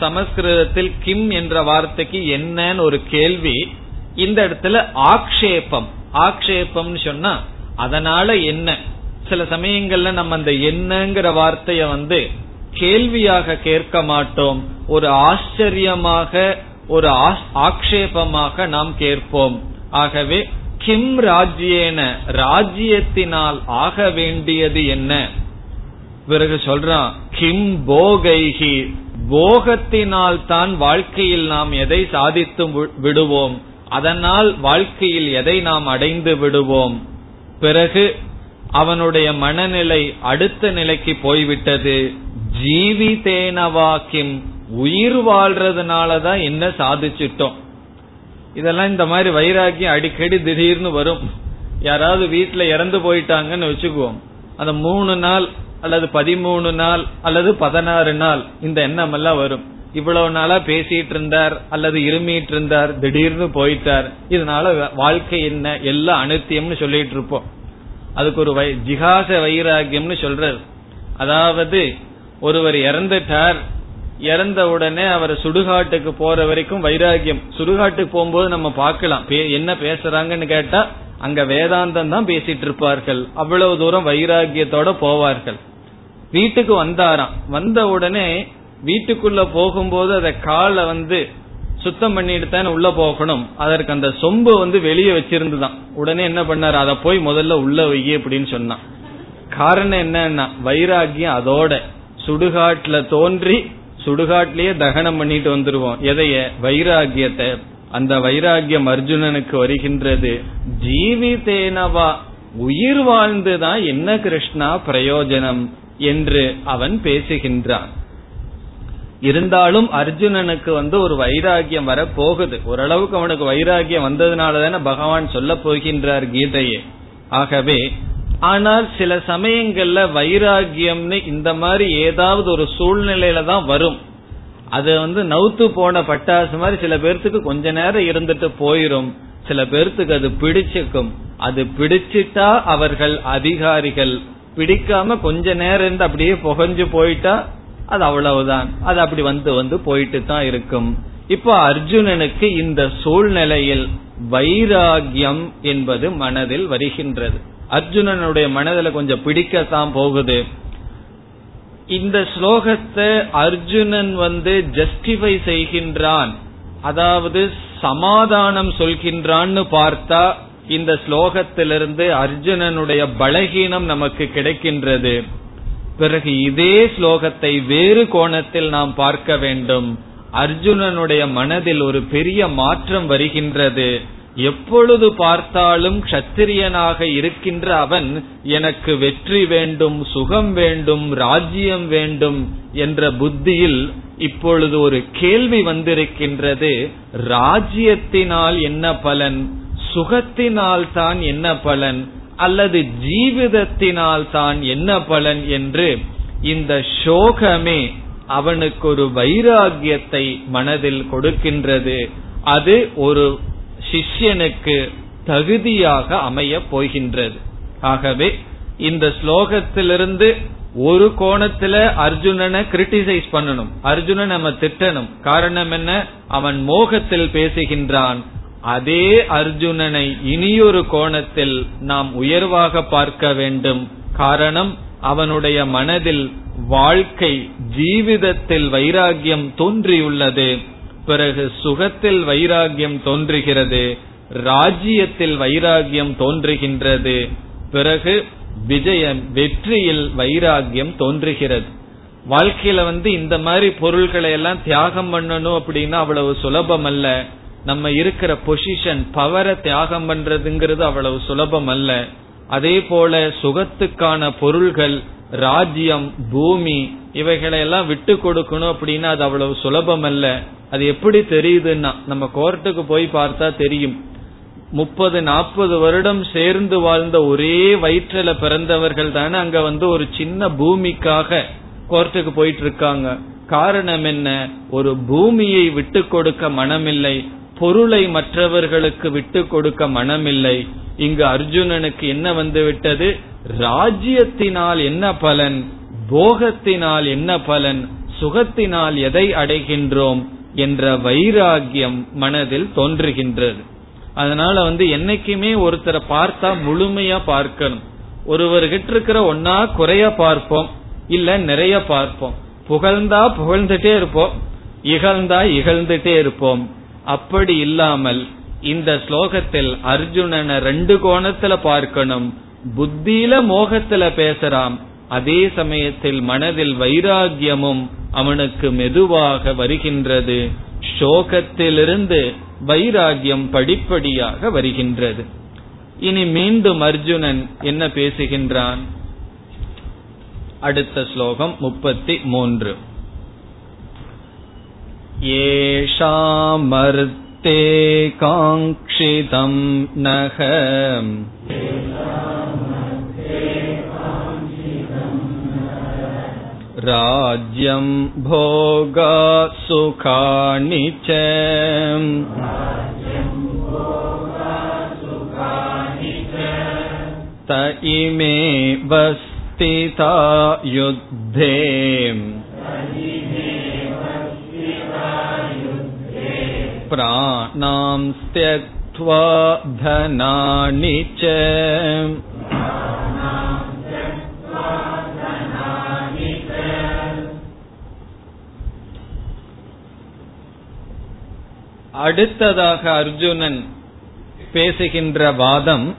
[SPEAKER 1] சமஸ்கிருதத்தில் கிம் என்ற வார்த்தைக்கு என்னன்னு ஒரு கேள்வி இந்த இடத்துல ஆக்ஷேபம் ஆக்ஷேபம்னு சொன்னா அதனால என்ன? சில சமயங்கள்ல நம்ம அந்த என்னங்கிற வார்த்தைய வந்து கேள்வியாக கேட்க மாட்டோம். ஒரு ஆச்சரியமாக ஒரு ஆக்ஷேபமாக நாம் கேட்போம். ஆகவே கிம் ராஜ்யேன ராஜ்யத்தினால் ஆக வேண்டியது என்ன? பிறகு சொல்றான் கிம் போகைகி போகத்தினால் தான் வாழ்க்கையில் நாம் எதை சாதித்து விடுவோம்? அதனால் வாழ்க்கையில் எதை நாம் அடைந்து விடுவோம்? பிறகு அவனுடைய மனநிலை அடுத்த நிலைக்கு போய்விட்டது. ஜீவிதேனவா கிம்? உயிர் வாழ்றதுனாலதான் என்ன சாதிச்சிட்டோம். இதெல்லாம் இந்த மாதிரி வைராக்கியம் அடிக்கடி திடீர்னு வரும். யாராவது வீட்டுல இறந்து போயிட்டாங்கன்னு வச்சுக்குவோம். அந்த மூணு நாள் அல்லது பதிமூணு நாள் அல்லது பதினாறு நாள் இந்த எண்ணம் எல்லாம் வரும். இவ்வளவு நாளா பேசிட்டு இருந்தார் அல்லது இருமிட்டு இருந்தார் திடீர்னு போயிட்டார். இதனால வாழ்க்கை என்ன? எல்லாம் அனுத்தியம்னு சொல்லிட்டு இருப்போம். அதுக்கு ஒரு வை ஜிகாச வைராகியம்னு சொல்றது. அதாவது ஒருவர் இறந்துட்டார் இறந்த உடனே அவர் சுடுகாட்டுக்கு போற வரைக்கும் வைராகியம். சுடுகாட்டுக்கு போகும்போது நம்ம பார்க்கலாம். என்ன பேசுறாங்கன்னு கேட்டா அங்க வேதாந்தம் தான் பேசிட்டு இருப்பார்கள். அவ்வளவு தூரம் வைராகியத்தோட போவார்கள். வீட்டுக்கு வந்தாராம். வந்த உடனே வீட்டுக்குள்ள போகும்போது அத காலை வந்து சுத்தம் பண்ணிட்டு தானே உள்ள போகணும். அதற்கு அந்த சொம்பு வந்து வெளியே வச்சிருந்துதான். உடனே என்ன பண்ணாரு? அதை போய் முதல்ல உள்ள வை அப்படின்னு சொன்னான். காரணம் என்னன்னா வைராகியம் அதோட சுடுகாட்டுல தோன்றி சுடுகாட்டிலேயே தகனம் பண்ணிட்டு வந்துருவோம். எதைய? வைராகியத்தை அந்த வைராகியம் அர்ஜுனனுக்கு வருகின்றது. ஜீவிதேனவா. உயிர் வாழ்ந்துதான் என்ன கிருஷ்ணா பிரயோஜனம் என்று அவன் பேசுகின்றான். இருந்தாலும் அர்ஜுனனுக்கு வந்து ஒரு வைராகியம் வர போகுது ஓரளவுக்கு அவனுக்கு வைராகியம் வந்ததுனால தானே பகவான் சொல்ல போகின்றார் கீதையே. ஆகவே ஆனால் சில சமயங்கள்ல வைராகியம்னு இந்த மாதிரி ஏதாவது ஒரு சூழ்நிலையில தான் வரும். அது வந்து நவுத்து போன பட்டாசு மாதிரி சில பேர்த்துக்கு கொஞ்ச நேரம் இருந்துட்டு போயிரும். சில பேர்த்துக்கு அது பிடிச்சிக்கும். அது பிடிச்சிட்டா அவர்கள் அதிகாரிகள். பிடிக்காம கொஞ்ச நேரம் இருந்து அப்படியே புகஞ்சு போயிட்டா அது அவ்வளவுதான். அது அப்படி வந்து வந்து போயிட்டு தான் இருக்கும். இப்போ அர்ஜுனனுக்கு இந்த சூழ்நிலையில் வைராகியம் என்பது மனதில் வருகின்றது. அர்ஜுனனுடைய மனதில் கொஞ்சம் பிடிக்கத்தான் போகுது. இந்த ஸ்லோகத்தை அர்ஜுனன் வந்து ஜஸ்டிஃபை செய்கின்றான். அதாவது சமாதானம் சொல்கின்றான்னு பார்த்தா இந்த ஸ்லோகத்திலிருந்து அர்ஜுனனுடைய பலகீனம் நமக்கு கிடைக்கின்றது. பிறகு இதே ஸ்லோகத்தை வேறு கோணத்தில் நாம் பார்க்க வேண்டும். அர்ஜுனனுடைய மனதில் ஒரு பெரிய மாற்றம் வருகின்றது. எப்பொழுது பார்த்தாலும் க்ஷத்திரியனாக இருக்கின்ற அவன் எனக்கு வெற்றி வேண்டும் சுகம் வேண்டும் ராஜ்யம் வேண்டும் என்ற புத்தியில் இப்பொழுது ஒரு கேள்வி வந்திருக்கின்றது. ராஜ்யத்தினால் என்ன பலன்? சுகத்தினால் தான் என்ன பலன்? அல்லது ஜீவிதத்தினால் தான் என்ன பலன் என்று இந்த சோகமே அவனுக்கு ஒரு வைராகியத்தை மனதில் கொடுக்கின்றது. அது ஒரு சிஷ்யனுக்கு தகுதியாக அமைய போகின்றது. ஆகவே இந்த ஸ்லோகத்திலிருந்து ஒரு கோணத்துல அர்ஜுனனை கிரிட்டிசைஸ் பண்ணணும். அர்ஜுனன் நம்ம திட்டணும். காரணம் என்ன? அவன் மோகத்தில் பேசுகின்றான். அதே அர்ஜுனனை இனியொரு கோணத்தில் நாம் உயர்வாக பார்க்க வேண்டும். காரணம் அவனுடைய மனதில் வாழ்க்கை ஜீவிதத்தில் வைராகியம் தோன்றியுள்ளது. பிறகு சுகத்தில் வைராகியம் தோன்றுகிறது ராஜ்யத்தில் வைராகியம் தோன்றுகின்றது பிறகு விஜயம் வெற்றியில் வைராகியம் தோன்றுகிறது. வாழ்க்கையில வந்து இந்த மாதிரி பொருள்களை எல்லாம் தியாகம் பண்ணணும் அப்படின்னா அவ்வளவு சுலபம் அல்ல நம்ம இருக்கிற பொசிஷன் பவரை தியாகம் பண்றதுங்கிறது அவ்வளவு சுலபம் அல்ல அதே போல சுகத்துக்கான பொருள்கள் ராஜ்யம் பூமி இவைகளை எல்லாம் விட்டு கொடுக்கணும் அப்படின்னா அது அவ்வளவு சுலபம் அல்ல அது எப்படி தெரியுதுன்னா நம்ம கோர்ட்டுக்கு போய் பார்த்தா தெரியும். முப்பது நாற்பது வருடம் சேர்ந்து வாழ்ந்த ஒரே வயிற்றில பிறந்தவர்கள் தானே அங்க வந்து ஒரு சின்ன பூமிக்காக கோர்ட்டுக்கு போயிட்டு இருக்காங்க காரணம் என்ன? ஒரு பூமியை விட்டு கொடுக்க மனமில்லை பொருளை மற்றவர்களுக்கு விட்டு கொடுக்க மனமில்லை. இங்கு அர்ஜுனனுக்கு என்ன வந்து விட்டது? ராஜ்யத்தினால் என்ன பலன்? போகத்தினால் என்ன பலன்? சுகத்தினால் எதை அடைகின்றோம்? என்ற வைராகியம் மனதில் தோன்றுகின்றது. அதனால வந்து என்னைக்குமே ஒருத்தரை பார்த்தா முழுமையா பார்க்கணும். ஒருவர்கிட்ட இருக்கிற ஒன்னா குறைய பார்ப்போம். இல்ல நிறைய பார்ப்போம். புகழ்ந்தா புகழ்ந்துட்டே இருப்போம். இகழ்ந்தா இகழ்ந்துட்டே இருப்போம். அப்படி இல்லாமல் இந்த ஸ்லோகத்தில் அர்ஜுனனை ரெண்டு கோணத்துல பார்க்கணும். புத்தியில மோகத்துல பேசுறான். அதே சமயத்தில் மனதில் வைராகியமும் அவனுக்கு மெதுவாக வருகின்றது. சோகத்திலிருந்து வைராகியம் படிப்படியாக வருகின்றது. இனி மீண்டும் அர்ஜுனன் என்ன பேசுகின்றான்? அடுத்த ஸ்லோகம் முப்பத்தி மூன்று ஏஷாமர்த்தே காங்கிதம் நகம் राज्यं भोगा सुखानि च त इमेव स्थिता युद्धे प्राणां त्यक्त्वा धनानि च அடுத்ததாக அர்ஜுனன் பேசுகின்ற வாதம்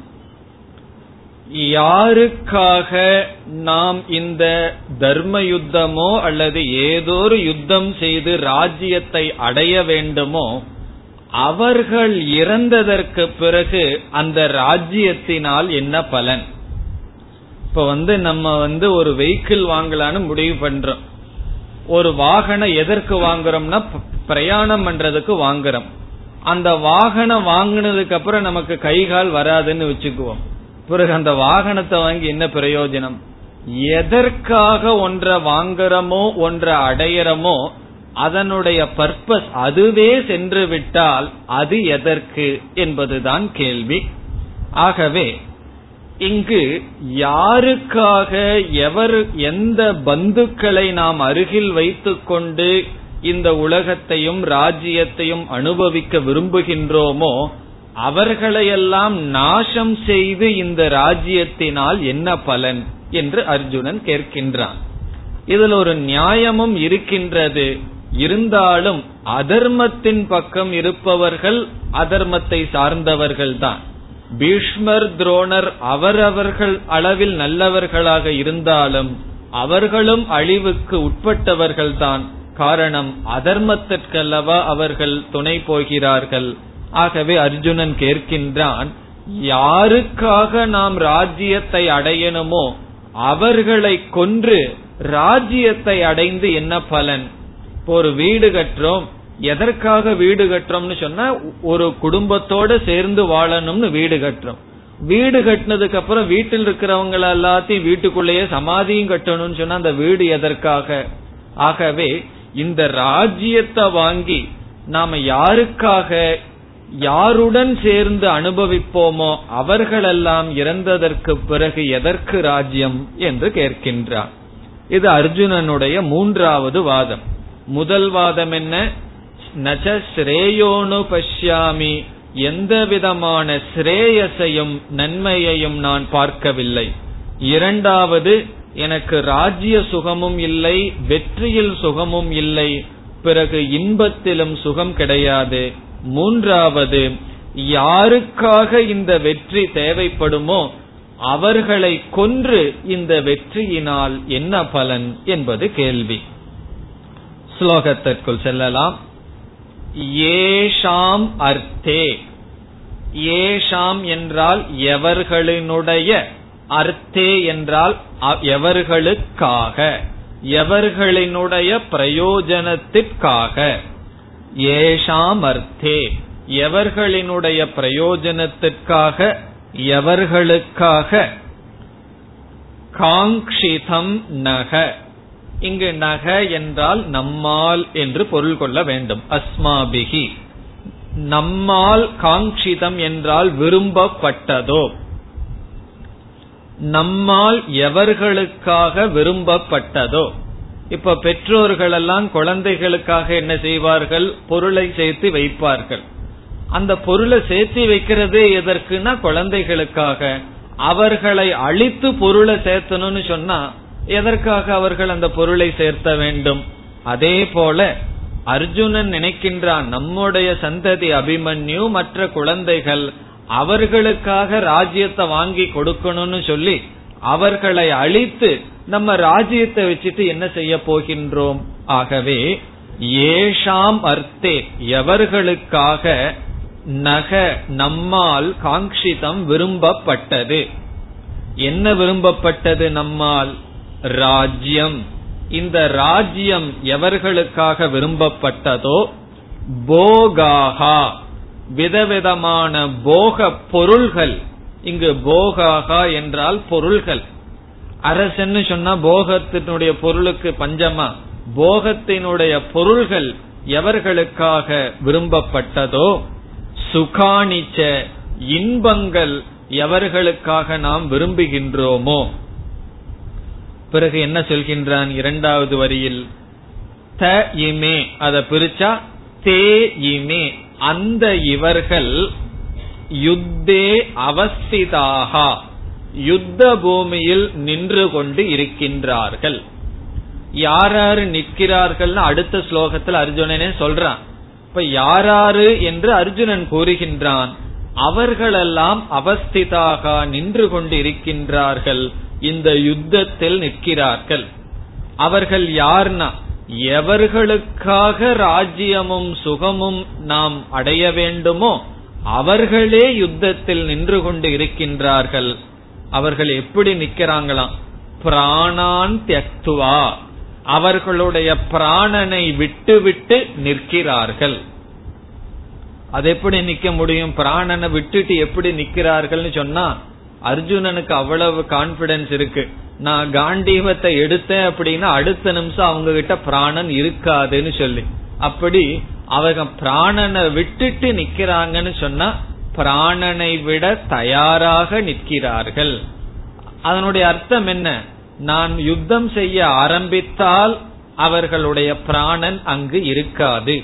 [SPEAKER 1] யாருக்காக நாம் இந்த தர்ம யுத்தமோ அல்லது ஏதோ ஒரு யுத்தம் செய்து ராஜ்யத்தை அடைய வேண்டுமோ அவர்கள் இறந்ததற்கு பிறகு அந்த ராஜ்யத்தினால் என்ன பலன்? இப்ப வந்து நம்ம வந்து ஒரு வெஹிக்கிள் வாங்கலான்னு முடிவு பண்றோம். ஒரு வாகனம் எதற்கு வாங்குறோம்னா பிரயாணம் பண்றதுக்கு வாங்குறோம். அந்த வாகனம் வாங்கினதுக்கு அப்புறம் நமக்கு கை கால் வராதுன்னு வச்சுக்குவோம். பிறகு அந்த வாகனத்தை வாங்கி என்ன பிரயோஜனம்? எதற்காக ஒன்றை வாங்குறமோ ஒன்றை அடையிறமோ அதனுடைய பர்பஸ் அதுவே சென்று விட்டால் அது எதற்கு என்பதுதான் கேள்வி. ஆகவே இங்கு யாருக்காக எவர் எந்த பந்துக்களை நாம் அருகில் வைத்துக்கொண்டு இந்த உலகத்தையும் ராஜ்யத்தையும் அனுபவிக்க விரும்புகின்றோமோ அவர்களையெல்லாம் நாசம் செய்து இந்த ராஜ்யத்தினால் என்ன பலன் என்று அர்ஜுனன் கேட்கின்றான். இதில் ஒரு நியாயமும் இருக்கின்றது. இருந்தாலும் அதர்மத்தின் பக்கம் இருப்பவர்கள் அதர்மத்தை சார்ந்தவர்கள்தான். பீஷ்மர் துரோணர் அவரவர்கள் அளவில் நல்லவர்களாக இருந்தாலும் அவர்களும் அழிவுக்கு உட்பட்டவர்கள்தான். காரணம் அதர்மத்திற்கல்லவா அவர்கள் துணை போகிறார்கள். ஆகவே அர்ஜுனன் கேட்கின்றான் யாருக்காக நாம் ராஜ்யத்தை அடையணுமோ அவர்களை கொன்று ராஜ்யத்தை அடைந்து என்ன பலன்? ஒரு வீடு கட்டுறோம் எதற்காக வீடு கட்டுறோம்னு சொன்னா ஒரு குடும்பத்தோட சேர்ந்து வாழணும்னு வீடு கட்டுறோம். வீடு கட்டினதுக்கு அப்புறம் வீட்டில் இருக்கிறவங்க எல்லாத்தையும் வீட்டுக்குள்ளேயே சமாதியும் கட்டணும்னு சொன்னா அந்த வீடு எதற்காக? ஆகவே இந்த ராஜ்யத்தை வாங்கி நாம யாருக்காக யாருடன் சேர்ந்து அனுபவிப்போமோ அவர்களெல்லாம் இறந்ததற்கு பிறகு எதற்கு ராஜ்யம் என்று கேட்கின்றார். இது அர்ஜுனனுடைய மூன்றாவது வாதம். முதல் வாதம் என்ன? நச்ச ஸ்ரேயோனு பஷ்யாமி. எந்த விதமான ஸ்ரேயசையும் நன்மையையும் நான் பார்க்கவில்லை. இரண்டாவது எனக்கு ராஜ்ய சுகமும் இல்லை வெற்றியில் சுகமும் இல்லை பிறகு இன்பத்திலும் சுகம் கிடையாது. மூன்றாவது யாருக்காக இந்த வெற்றி தேவைப்படுமோ அவர்களை கொன்று இந்த வெற்றியினால் என்ன பலன் என்பது கேள்வி. ஸ்லோகத்திற்குள் செல்லலாம். ஏஷாம் அர்த்தே. ஏஷாம் என்றால் எவர்களினுடைய அர்த்தே என்றால் எவர்களுக்காக எவர்களினுடைய பிரயோஜனத்திற்காக. ஏஷாம் அர்த்தே. எவர்களினுடைய பிரயோஜனத்திற்காக எவர்களுக்காக? காங்கிதம் நக. இங்கு நக என்றால் நம்மால் என்று பொருள் கொள்ள வேண்டும். அஸ்மாபிகி நம்மால் காங்கிதம் என்றால் விரும்பப்பட்டதோ. நம்மால் எவர்களுக்காக விரும்பப்பட்டதோ. இப்ப பெற்றோர்கள் எல்லாம் குழந்தைகளுக்காக என்ன செய்வார்கள்? பொருளை சேர்த்து வைப்பார்கள். அந்த பொருளை சேர்த்து வைக்கிறதே எதற்குன்னா குழந்தைகளுக்காக. அவர்களை அழித்து பொருளை சேர்த்தணும்னு சொன்னா எதற்காக அவர்கள் அந்த பொருளை சேர்த்த வேண்டும்? அதே போல அர்ஜுனன் நினைக்கின்றான் நம்முடைய சந்ததி அபிமன்யு மற்ற குழந்தைகள் அவர்களுக்காக ராஜ்யத்தை வாங்கி கொடுக்கணும்னு சொல்லி அவர்களை அழித்து நம்ம ராஜ்யத்தை வச்சுட்டு என்ன செய்ய போகின்றோம்? ஆகவே ஏஷாம் அர்த்தே எவர்களுக்காக நக நம்மால் காங்கிதம் விரும்பப்பட்டது? என்ன விரும்பப்பட்டது நம்மால்? ராஜ்யம். இந்த ராஜ்யம் எவர்களுக்காக விரும்பப்பட்டதோ? போகாகா. விதவிதமான போக பொருள்கள். இங்கு போகாகா என்றால் பொருள்கள். அரசன்னு சொன்னா போகத்தினுடைய பொருளுக்கு பஞ்சமா? போகத்தினுடைய பொருள்கள் எவர்களுக்காக விரும்பப்பட்டதோ? சுகாணிச்ச இன்பங்கள் எவர்களுக்காக நாம் விரும்புகின்றோமோ? பிறகு என்ன சொல்கின்றான் இரண்டாவது வரியில்? த இமே. அத பிரிச்சா தே இமே. அந்த இவர்கள் யுத்தே அவஸ்திதாக. யுத்த பூமியில் நின்று கொண்டு இருக்கின்றார்கள். யாராரு நிற்கிறார்கள் அடுத்த ஸ்லோகத்தில் அர்ஜுனனே சொல்றான். இப்ப யாராரு என்று அர்ஜுனன் கூறுகின்றான். அவர்களெல்லாம் அவஸ்திதாக நின்று கொண்டு இருக்கின்றார்கள். இந்த யுத்தத்தில் நிற்கிறார்கள். அவர்கள் யார்னா? எவர்களுக்காக ராஜ்யமும் சுகமும் நாம் அடைய வேண்டுமோ அவர்களே யுத்தத்தில் நின்று கொண்டு இருக்கின்றார்கள். அவர்கள் எப்படி நிக்கிறாங்களாம் பிராணான் தியக்துவா. அவர்களுடைய பிராணனை விட்டுவிட்டு நிற்கிறார்கள். அது எப்படி நிக்க முடியும்? பிராணனை விட்டுட்டு எப்படி நிக்கிறார்கள் சொன்னா அர்ஜுனனுக்கு அவ்வளவு கான்பிடன்ஸ் இருக்கு. நான் காண்டீவத்தை எடுத்தேன் அப்படின்னா அடுத்த நிமிஷம் அவங்க கிட்ட பிராணன் இருக்காதுன்னு சொல்லி. அப்படி அவங்க பிராணனை விட்டுட்டு நிக்கிறாங்கன்னு சொன்னா பிராணனை விட தயாராக நிற்கிறார்கள். அதனுடைய அர்த்தம் என்ன? நான் யுத்தம் செய்ய ஆரம்பித்தால் அவர்களுடைய பிராணன் அங்கு இருக்காது.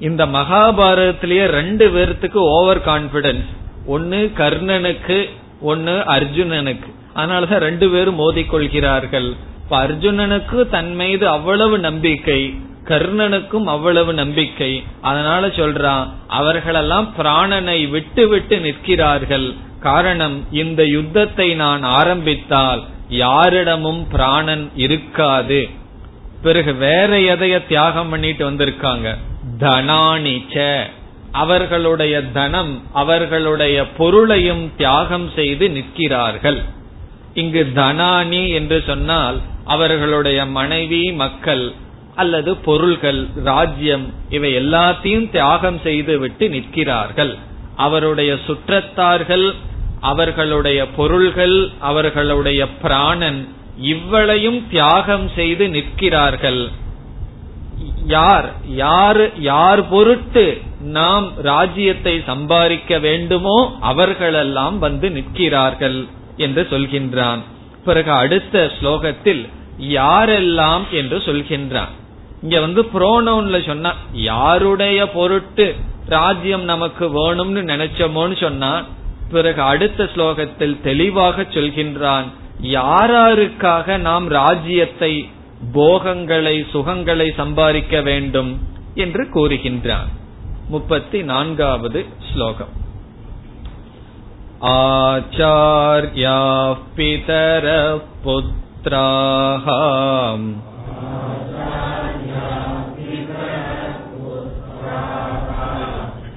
[SPEAKER 1] இந்த மகாபாரதத்திலேயே ரெண்டு பேர்த்துக்கு ஓவர் கான்பிடன்ஸ் ஒன்னு கர்ணனுக்கு ஒன்னு அர்ஜுனனுக்கு. அதனாலதான் ரெண்டு பேரும் மோதிக்கொள்கிறார்கள். இப்ப அர்ஜுனனுக்கு தன் மீது அவ்வளவு நம்பிக்கை கர்ணனுக்கும் அவ்வளவு நம்பிக்கை. அதனால சொல்றான் அவர்களெல்லாம் பிராணனை விட்டு விட்டு நிற்கிறார்கள். காரணம் இந்த யுத்தத்தை நான் ஆரம்பித்தால் யாரிடமும் பிராணன் இருக்காது. பிறகு வேற எதைய தியாகம் பண்ணிட்டு வந்திருக்காங்க. தனானிச்ச. அவர்களுடைய தனம் அவர்களுடைய பொருளையும் தியாகம் செய்து நிற்கிறார்கள். இங்கு தனானி என்று சொன்னால் அவர்களுடைய மனைவி மக்கள் அல்லது பொருள்கள் ராஜ்யம் இவை எல்லாத்தையும் தியாகம் செய்து விட்டு நிற்கிறார்கள். அவருடைய சுற்றத்தார்கள் அவர்களுடைய பொருள்கள் அவர்களுடைய பிராணன் இவ்வளையும் தியாகம் செய்து நிற்கிறார்கள். யார்? யார் யார் பொருட்டு நாம் ராஜ்யத்தை சம்பாதிக்க வேண்டுமோ அவர்களெல்லாம் வந்து நிற்கிறார்கள் என்று சொல்கின்றான். பிறகு அடுத்த ஸ்லோகத்தில் யாரெல்லாம் என்று சொல்கின்றான். இங்க வந்து புரோனவுன்ல சொன்னா யாருடைய பொருட்டு ராஜ்யம் நமக்கு வேணும்னு நினைச்சோமோன்னு சொன்னா பிறகு அடுத்த ஸ்லோகத்தில் தெளிவாக சொல்கின்றான் யாராருக்காக நாம் ராஜ்யத்தை போகங்களை சுகங்களை சம்பாதிக்க வேண்டும்? என்று கூறுகின்றான். முப்பத்தி நான்காவது ஸ்லோகம் आचार्याः पितरः पुत्राः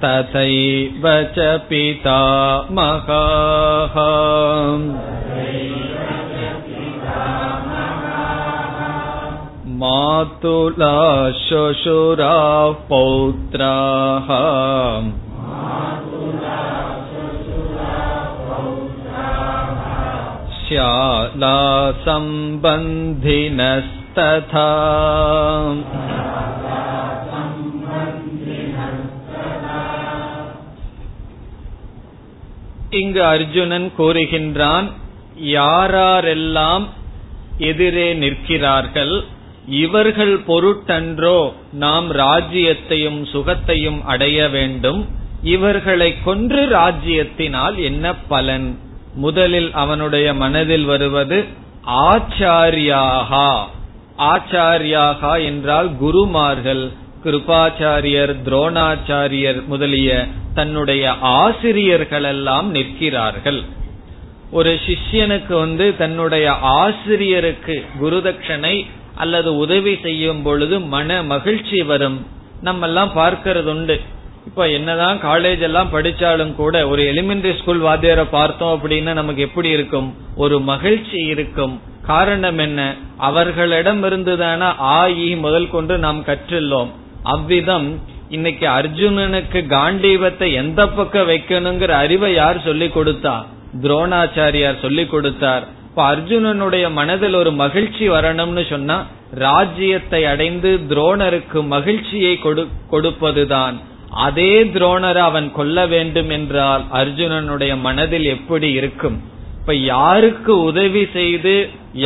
[SPEAKER 1] तथैव च पितामहाः मातुला श्वशुरा पौत्राः श्याला सम्बन्धिनस्तथा இங்கு அர்ஜுனன் கூறுகின்றான் யாரெல்லாம் எதிரே நிற்கிறார்கள் இவர்கள் பொருட்டன்றோ நாம் ராஜ்யத்தையும் சுகத்தையும் அடைய வேண்டும். இவர்களை கொன்று ராஜ்யத்தினால் என்ன பலன்? முதலில் அவனுடைய மனதில் வருவது ஆச்சாரியாகா. ஆச்சாரியாகா என்றால் குருமார்கள் கிருபாச்சாரியர் துரோணாச்சாரியர் முதலிய தன்னுடைய ஆசிரியர்களெல்லாம் நிற்கிறார்கள். ஒரு சிஷ்யனுக்கு வந்து தன்னுடைய ஆசிரியருக்கு குருதட்சணை அல்லது உதவி செய்யும் பொழுது மன மகிழ்ச்சி வரும். நம்ம எல்லாம் பார்க்கறது உண்டு இப்ப என்னதான் காலேஜ் எல்லாம் படிச்சாலும் கூட ஒரு எலிமெண்டரி ஸ்கூல் வாத்தியாரை பார்த்தோம் அப்படின்னா நமக்கு எப்படி இருக்கும்? ஒரு மகிழ்ச்சி இருக்கும். காரணம் என்ன? அவர்களிடம் இருந்துதான ஆ முதல் கொண்டு நாம் கற்றுள்ளோம். அவ்விதம் இன்னைக்கு அர்ஜுனனுக்கு காண்டீபத்தை எந்த பக்கம் வைக்கணுங்கிற அறிவை யார் சொல்லிக் கொடுத்தா? துரோணாச்சாரியார் சொல்லி கொடுத்தார். இப்ப அர்ஜுனனுடைய மனதில் ஒரு மகிழ்ச்சி வரணும்னு சொன்னா ராஜ்யத்தை அடைந்து துரோணருக்கு மகிழ்ச்சியை கொடுப்பதுதான். அதே துரோணரை அவன் கொல்ல வேண்டும் என்றால் அர்ஜுனனுடைய மனதில் எப்படி இருக்கும்? இப்ப யாருக்கு உதவி செய்து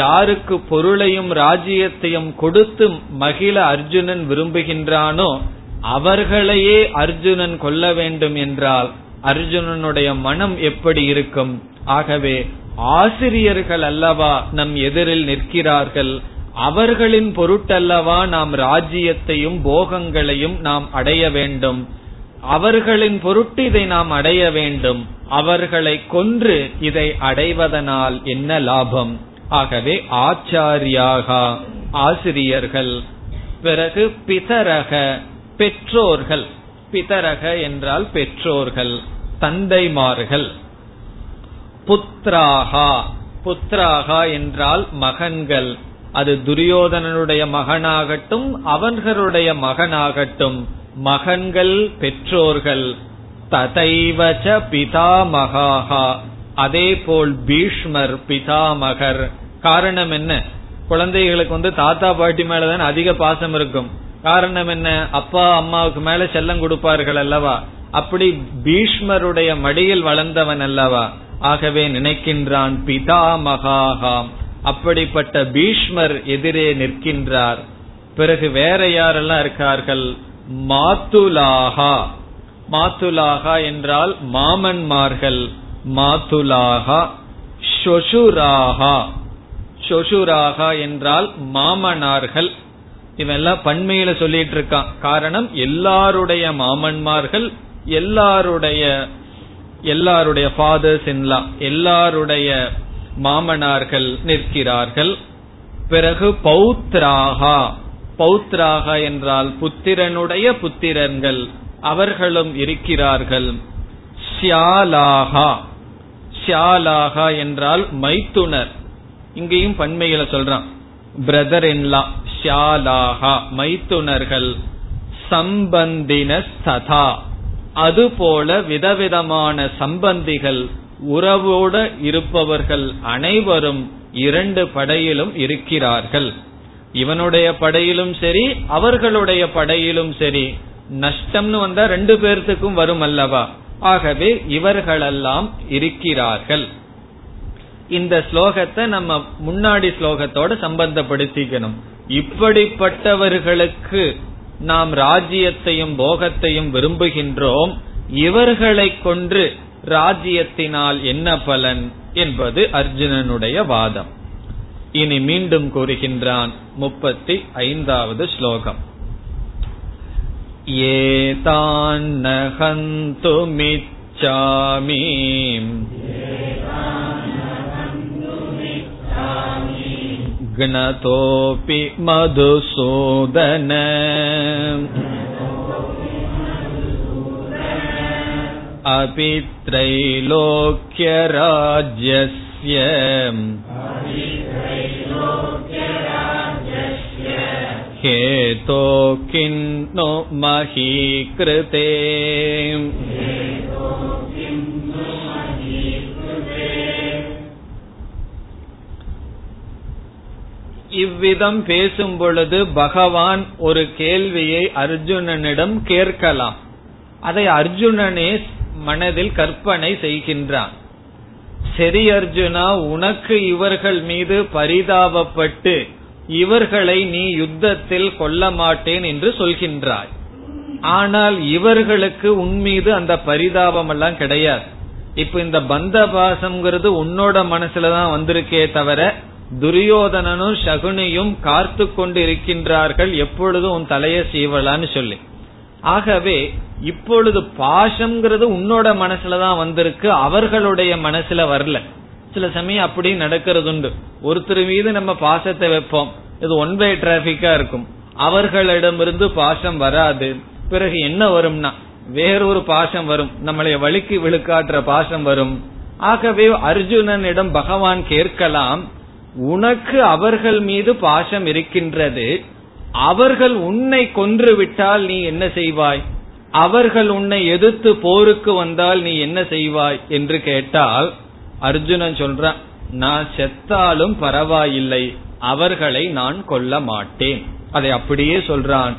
[SPEAKER 1] யாருக்கு பொருளையும் ராஜ்யத்தையும் கொடுத்து மகிழ அர்ஜுனன் விரும்புகின்றானோ அவர்களையே அர்ஜுனன் கொல்ல வேண்டும் என்றால் அர்ஜுனனுடைய மனம் எப்படி இருக்கும்? ஆகவே ஆசிரியர்கள் அல்லவா நம் எதிரில் நிற்கிறார்கள்? அவர்களின் பொருட்டல்லவா நாம் ராஜ்யத்தையும் போகங்களையும் நாம் அடைய வேண்டும். அவர்களின் பொருட்டு இதை நாம் அடைய வேண்டும். அவர்களை கொன்று இதை அடைவதனால் என்ன லாபம்? ஆகவே ஆச்சாரியாக ஆசிரியர்கள். பிறகு பிதரக பெற்றோர்கள். பிதரக என்றால் பெற்றோர்கள் தந்தைமார்கள். புத்ராகா புத்ராகா என்றால் மகன்கள். அது துரியோதனனுடைய மகனாகட்டும் அவர்களுடைய மகனாகட்டும். மகன்கள் பெற்றோர்கள். ததைவச்ச பிதாமகாகா. அதே போல் பீஷ்மர் பிதாமகர். காரணம் என்ன? குழந்தைகளுக்கு வந்து தாத்தா பாட்டி மேலதான் அதிக பாசம் இருக்கும். காரணம் என்ன? அப்பா அம்மாவுக்கு மேல செல்லம் கொடுப்பார்கள் அல்லவா? அப்படி பீஷ்மருடைய மடியில் வளர்ந்தவன் அல்லவா? ஆகவே நினைக்கின்றான் பிதா மகாகாம் அப்படிப்பட்ட பீஷ்மர் எதிரே நிற்கின்றார். பிறகு வேற யாரெல்லாம் இருக்கார்கள்? மாத்துலாகா. மாத்துலாகா என்றால் மாமன்மார்கள். மாத்துலாகா ஷொசுராகா. ஷொசுராகா என்றால் மாமனார்கள். இவெல்லாம் பண்மையில சொல்லிட்டு இருக்கான். காரணம் எல்லாருடைய மாமன்மார்கள் எல்லாருடைய எல்லாருடைய ஃபாதர்ஸ் இன்லா எல்லாருடைய மாமனார்கள் நிற்கிறார்கள். பிறகு பௌத்ராகா பௌத்ராகா என்றால் புத்திரனுடைய புத்திரன்கள் அவர்களும் இருக்கிறார்கள். ஷியாலாகா ஷியாலாகா என்றால் மைத்துனர். இங்கேயும் பண்மையில சொல்றான். Brother in-law ஷியாலாகா மைத்துனர்கள். சம்பந்தின சதா அதுபோல விதவிதமான சம்பந்திகள் உறவோட இருப்பவர்கள் அனைவரும் இரண்டு படையிலும் இருக்கிறார்கள். இவனுடைய படையிலும் சரி அவர்களுடைய படையிலும் சரி நஷ்டம்னு வந்தா ரெண்டு பேர்த்துக்கும் வரும் அல்லவா? ஆகவே இவர்களெல்லாம் இருக்கிறார்கள். இந்த ஸ்லோகத்தை நம்ம முன்னாடி ஸ்லோகத்தோட சம்பந்தப்படுத்திக்கணும். இப்படிப்பட்டவர்களுக்கு நாம் ராஜ்யத்தையும் போகத்தையும் விரும்புகின்றோம். இவர்களை கொன்று ராஜ்யத்தினால் என்ன பலன் என்பது அர்ஜுனனுடைய வாதம். இனி மீண்டும் கூறுகின்றான் முப்பத்தி ஐந்தாவது ஸ்லோகம் ஏதான்ன ஹந்துமிச்சாமி घ्नतोऽपि मधुसूदन अपि त्रैलोक्यराज्यस्य हेतो किन्नु महीकृते இவ்விதம் பேசும் பொழுது பகவான் ஒரு கேள்வியை அர்ஜுனனிடம் கேட்கலாம். அதை அர்ஜுனனே மனதில் கற்பனை செய்கின்றான். சரி அர்ஜுனா உனக்கு இவர்கள் மீது பரிதாபப்பட்டு இவர்களை நீ யுத்தத்தில் கொல்ல மாட்டேன் என்று சொல்கின்றாய். ஆனால் இவர்களுக்கு உன்மீது அந்த பரிதாபம் எல்லாம் கிடையாது. இப்ப இந்த பந்த பாசம்ங்கிறது உன்னோட மனசுலதான் வந்திருக்கே தவிர துரியோதனனும் சகுனியும் காத்து கொண்டு இருக்கின்றார்கள் எப்பொழுதும் உன் தலையை சீவலான்னு சொல்லி. ஆகவே இப்பொழுது பாசம்ங்கிறது உன்னோட மனசுலதான் வந்திருக்கு அவர்களுடைய மனசுல வரல. சில சமயம் அப்படி நடக்கிறது உண்டு ஒருத்தர் மீது நம்ம பாசத்தை வைப்போம். இது ஒன் வே டிராபிக்கா இருக்கும். அவர்களிடமிருந்து பாசம் வராது. பிறகு என்ன வரும்னா வேறொரு பாசம் வரும். நம்மளை வழிக்கு விழுக்காட்டுற பாசம் வரும். ஆகவே அர்ஜுனனிடம் பகவான் கேட்கலாம் உனக்கு அவர்கள் மீது பாசம் இருக்கின்றது. அவர்கள் உன்னை கொன்று விட்டால் நீ என்ன செய்வாய்? அவர்கள் உன்னை எதிர்த்து போருக்கு வந்தால் நீ என்ன செய்வாய்? என்று கேட்டால் அர்ஜுனன் சொல்றான் நான் செத்தாலும் பரவாயில்லை. அவர்களை நான் கொல்ல மாட்டேன். அதை அப்படியே சொல்றான்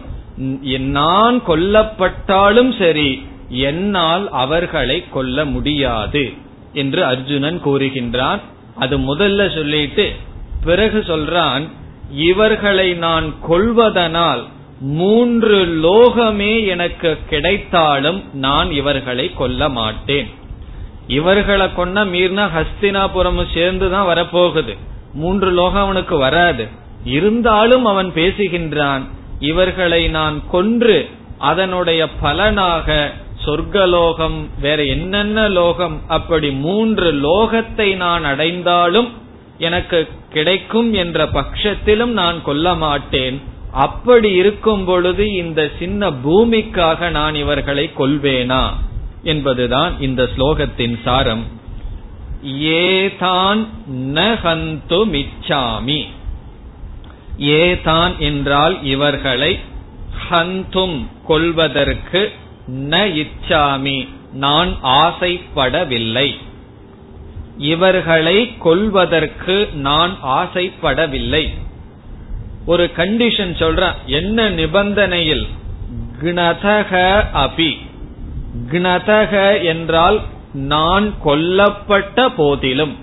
[SPEAKER 1] நான் கொல்லப்பட்டாலும் சரி என்னால் அவர்களை கொல்ல முடியாது. என்று அர்ஜுனன் கூறுகின்றான். அது முதல்ல சொல்லிட்டு பிறகு சொல்றான் இவர்களை நான் கொள்வதனால் மூன்று லோகமே எனக்கு கிடைத்தாலும் நான் இவர்களை கொல்ல மாட்டேன். இவர்களை கொன்ன மீறினா ஹஸ்தினாபுரமும் சேர்ந்துதான் வரப்போகுது. மூன்று லோகம் அவனுக்கு வராது. இருந்தாலும் அவன் பேசுகின்றான் இவர்களை நான் கொன்று அதனுடைய பலனாக சொர்க்கலோகம் வேற என்னென்ன லோகம் அப்படி மூன்று லோகத்தை நான் அடைந்தாலும் எனக்கு கிடைக்கும் என்ற பட்சத்திலும் நான் கொல்ல மாட்டேன். அப்படி இருக்கும் பொழுது இந்த சின்ன பூமிக்காக நான் இவர்களை கொல்வேனா? என்பதுதான் இந்த ஸ்லோகத்தின் சாரம். ஏதான் நகந்து மிச்சாமி. ஏதான் என்றால் இவர்களை ஹந்தும் கொள்வதற்கு ந இச்சாமி. நான் ஆசைப்படவில்லை. இவர்களை கொல்வதற்கு நான் ஆசைப்படவில்லை. ஒரு கண்டிஷன் சொல்ற என்ன நிபந்தனையில்? கிணதக அபி. கிணதக என்றால் நான் கொல்லப்பட்ட போதிலும்.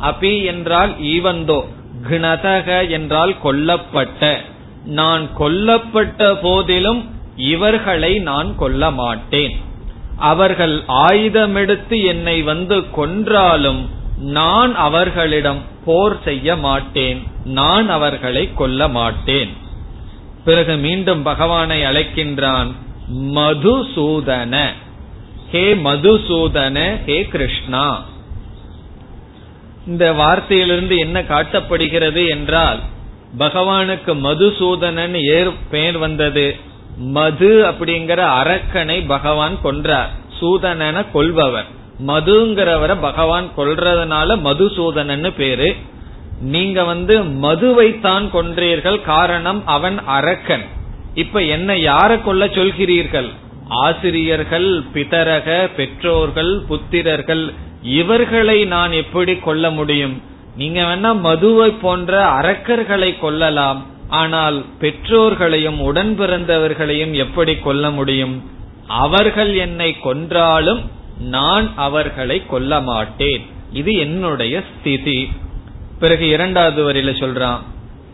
[SPEAKER 1] அபி என்றால் ஈவந்தோ. கிணதக என்றால் கொல்லப்பட்ட. நான் கொல்லப்பட்ட போதிலும் இவர்களை நான் கொல்ல மாட்டேன். அவர்கள் ஆயுதமெடுத்து என்னை வந்து கொன்றாலும் நான் அவர்களிடம் போர் செய்ய மாட்டேன். நான் அவர்களை கொல்ல மாட்டேன். பிறகு மீண்டும் பகவானை அழைக்கின்றான் மதுசூதன. ஹே மதுசூதன ஹே கிருஷ்ணா. இந்த வார்த்தையிலிருந்து என்ன காட்டப்படுகிறது என்றால் பகவானுக்கு மதுசூதனன் ஏர் பெயர் வந்தது. மது அப்படிங்கிற அரக்கனை பகவான் கொன்றார். சூதனன கொல்பவர். மதுங்கிறவரை பகவான் கொல்றதுனால மதுசூதனன்னு பேரு. நீங்க வந்து மதுவைத்தான் கொன்றீர்கள் காரணம் அவன் அரக்கன். இப்ப என்ன யார கொல்ல சொல்கிறீர்கள்? ஆசிரியர்கள் பிதரக பெற்றோர்கள் புத்திரர்கள் இவர்களை நான் எப்படி கொல்ல முடியும்? நீங்க வேணா மதுவை போன்ற அரக்கர்களை கொல்லலாம். ஆனால் பெற்றோர்களையும் உடன் பிறந்தவர்களையும் எப்படி கொல்ல முடியும்? அவர்கள் என்னை கொன்றாலும் நான் அவர்களை கொல்ல மாட்டேன். இது என்னுடைய ஸ்திதி. பிறகு இரண்டாவது வரையில சொல்றான்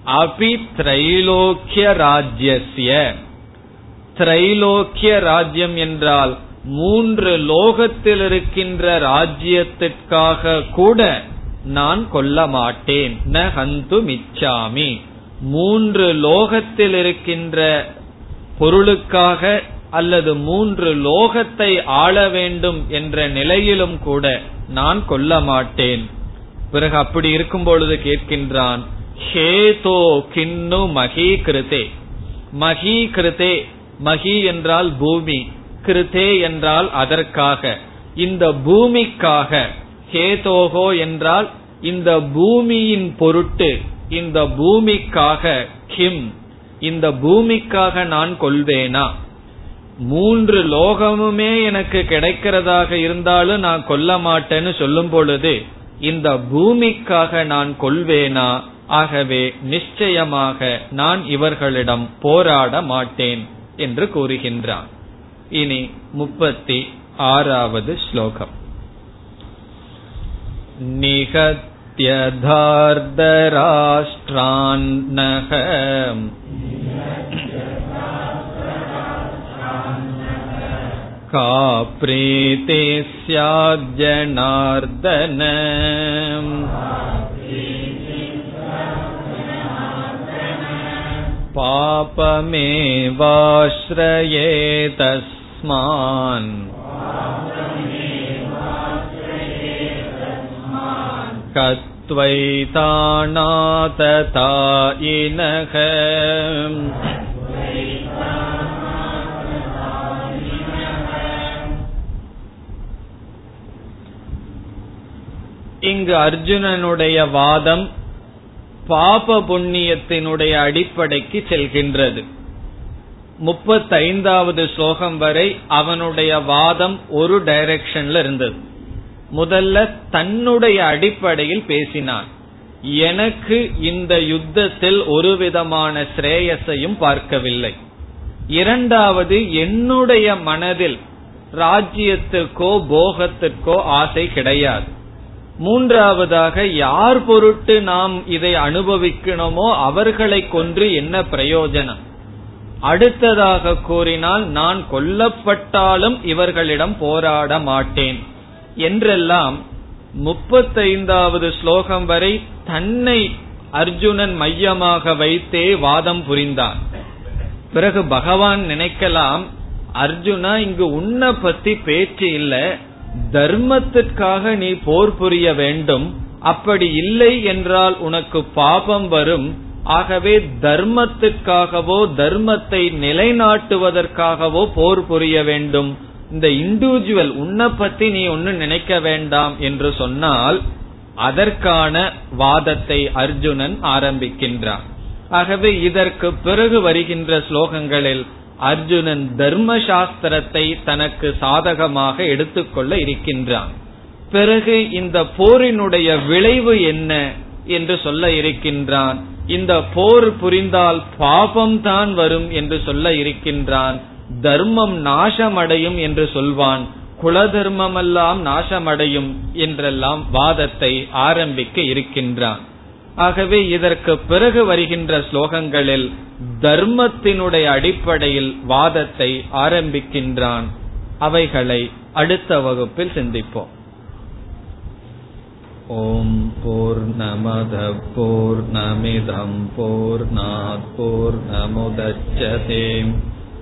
[SPEAKER 1] அபி திரைலோக்கிய ராஜ்யசிய திரைலோக்கிய ராஜ்யம் என்றால் மூன்று லோகத்தில் இருக்கின்ற ராஜ்யத்திற்காக கூட நான் கொல்ல மாட்டேன். ந ஹந்து மிச்சாமி. மூன்று லோகத்தில் இருக்கின்ற பொருளுக்காக அல்லது மூன்று லோகத்தை ஆள வேண்டும் என்ற நிலையிலும் கூட நான் கொல்ல மாட்டேன். பிறகு அப்படி இருக்கும் பொழுது கேட்கின்றான் ஹேதோ கிண்ணு மகி கிருதே மகி கிருதே மகி என்றால் பூமி கிருதே என்றால் அதற்காக. இந்த பூமிக்காக ஹேதோகோ என்றால் இந்த பூமியின் பொருட்டு இந்த பூமிக்காக கிம் இந்த பூமிக்காக நான் கொள்வேனா? மூன்று லோகமுமே எனக்கு கிடைக்கிறதாக இருந்தாலும் நான் கொல்ல மாட்டேன்னு சொல்லும் பொழுது இந்த பூமிக்காக நான் கொள்வேனா? ஆகவே நிச்சயமாக நான் இவர்களிடம் போராட மாட்டேன் என்று கூறுகின்றான். இனி முப்பத்தி ஆறாவது ஸ்லோகம். निहत्यधार्दराष्ट्रान्नः का प्रीते स्याज्जनार्दन। पापमेवाश्रये तस्मान्। கத்வைதானாததாயினக இங்கு அர்ஜுனனுடைய வாதம் பாப புண்ணியத்தினுடைய அடிப்படைக்கு செல்கின்றது. முப்பத்தைந்தாவது ஸ்லோகம் வரை அவனுடைய வாதம் ஒரு டைரக்ஷன்ல இருந்தது. முதல்ல தன்னுடைய அடிப்படையில் பேசினான். எனக்கு இந்த யுத்தத்தில் ஒரு விதமான ஸ்ரேயஸையும் பார்க்கவில்லை. இரண்டாவது என்னுடைய மனதில் ராஜ்யத்திற்கோ போகத்திற்கோ ஆசை கிடையாது. மூன்றாவதாக யார் பொருட்டு நாம் இதை அனுபவிக்கணுமோ அவர்களை கொன்று என்ன பிரயோஜனம்? அடுத்ததாக கூறினால் நான் கொல்லப்பட்டாலும் இவர்களிடம் போராட மாட்டேன். என்றெல்லாம் முப்பத்தைந்தாவது ஸ்லோகம் வரை தன்னை அர்ஜுனன் மையமாக வைத்தே வாதம் புரிந்தான். பிறகு பகவான் நினைக்கலாம் அர்ஜுனா இங்கு உன்னை பத்தி பேச்சு இல்ல தர்மத்திற்காக நீ போர் புரிய வேண்டும் அப்படி இல்லை என்றால் உனக்கு பாபம் வரும் ஆகவே தர்மத்திற்காகவோ தர்மத்தை நிலைநாட்டுவதற்காகவோ போர் புரிய வேண்டும் இந்த இண்டிவிஜுவல் உன்னை பத்தி நீ ஒன்னு நினைக்க வேண்டாம் என்று சொன்னால் அதற்கான வாதத்தை அர்ஜுனன் ஆரம்பிக்கின்றான். ஆகவே இதற்கு பிறகு வருகின்ற ஸ்லோகங்களில் அர்ஜுனன் தர்ம சாஸ்திரத்தை தனக்கு சாதகமாக எடுத்துக்கொள்ள இருக்கின்றான். பிறகு இந்த போரினுடைய விளைவு என்ன என்று சொல்ல இருக்கின்றான். இந்த போர் புரிந்தால் பாபம் தான் வரும் என்று சொல்ல இருக்கின்றான். தர்மம் நாசமடையும் என்று சொல்வான். குல தர்மமெல்லாம் நாசமடையும் என்றெல்லாம் வாதத்தை ஆரம்பிக்க இருக்கின்றான். ஆகவே இதற்கு பிறகு வருகின்ற ஸ்லோகங்களில் தர்மத்தினுடைய அடிப்படையில் வாதத்தை ஆரம்பிக்கின்றான். அவைகளை அடுத்த வகுப்பில் சிந்திப்போம். ஓம் போர் நமத போர்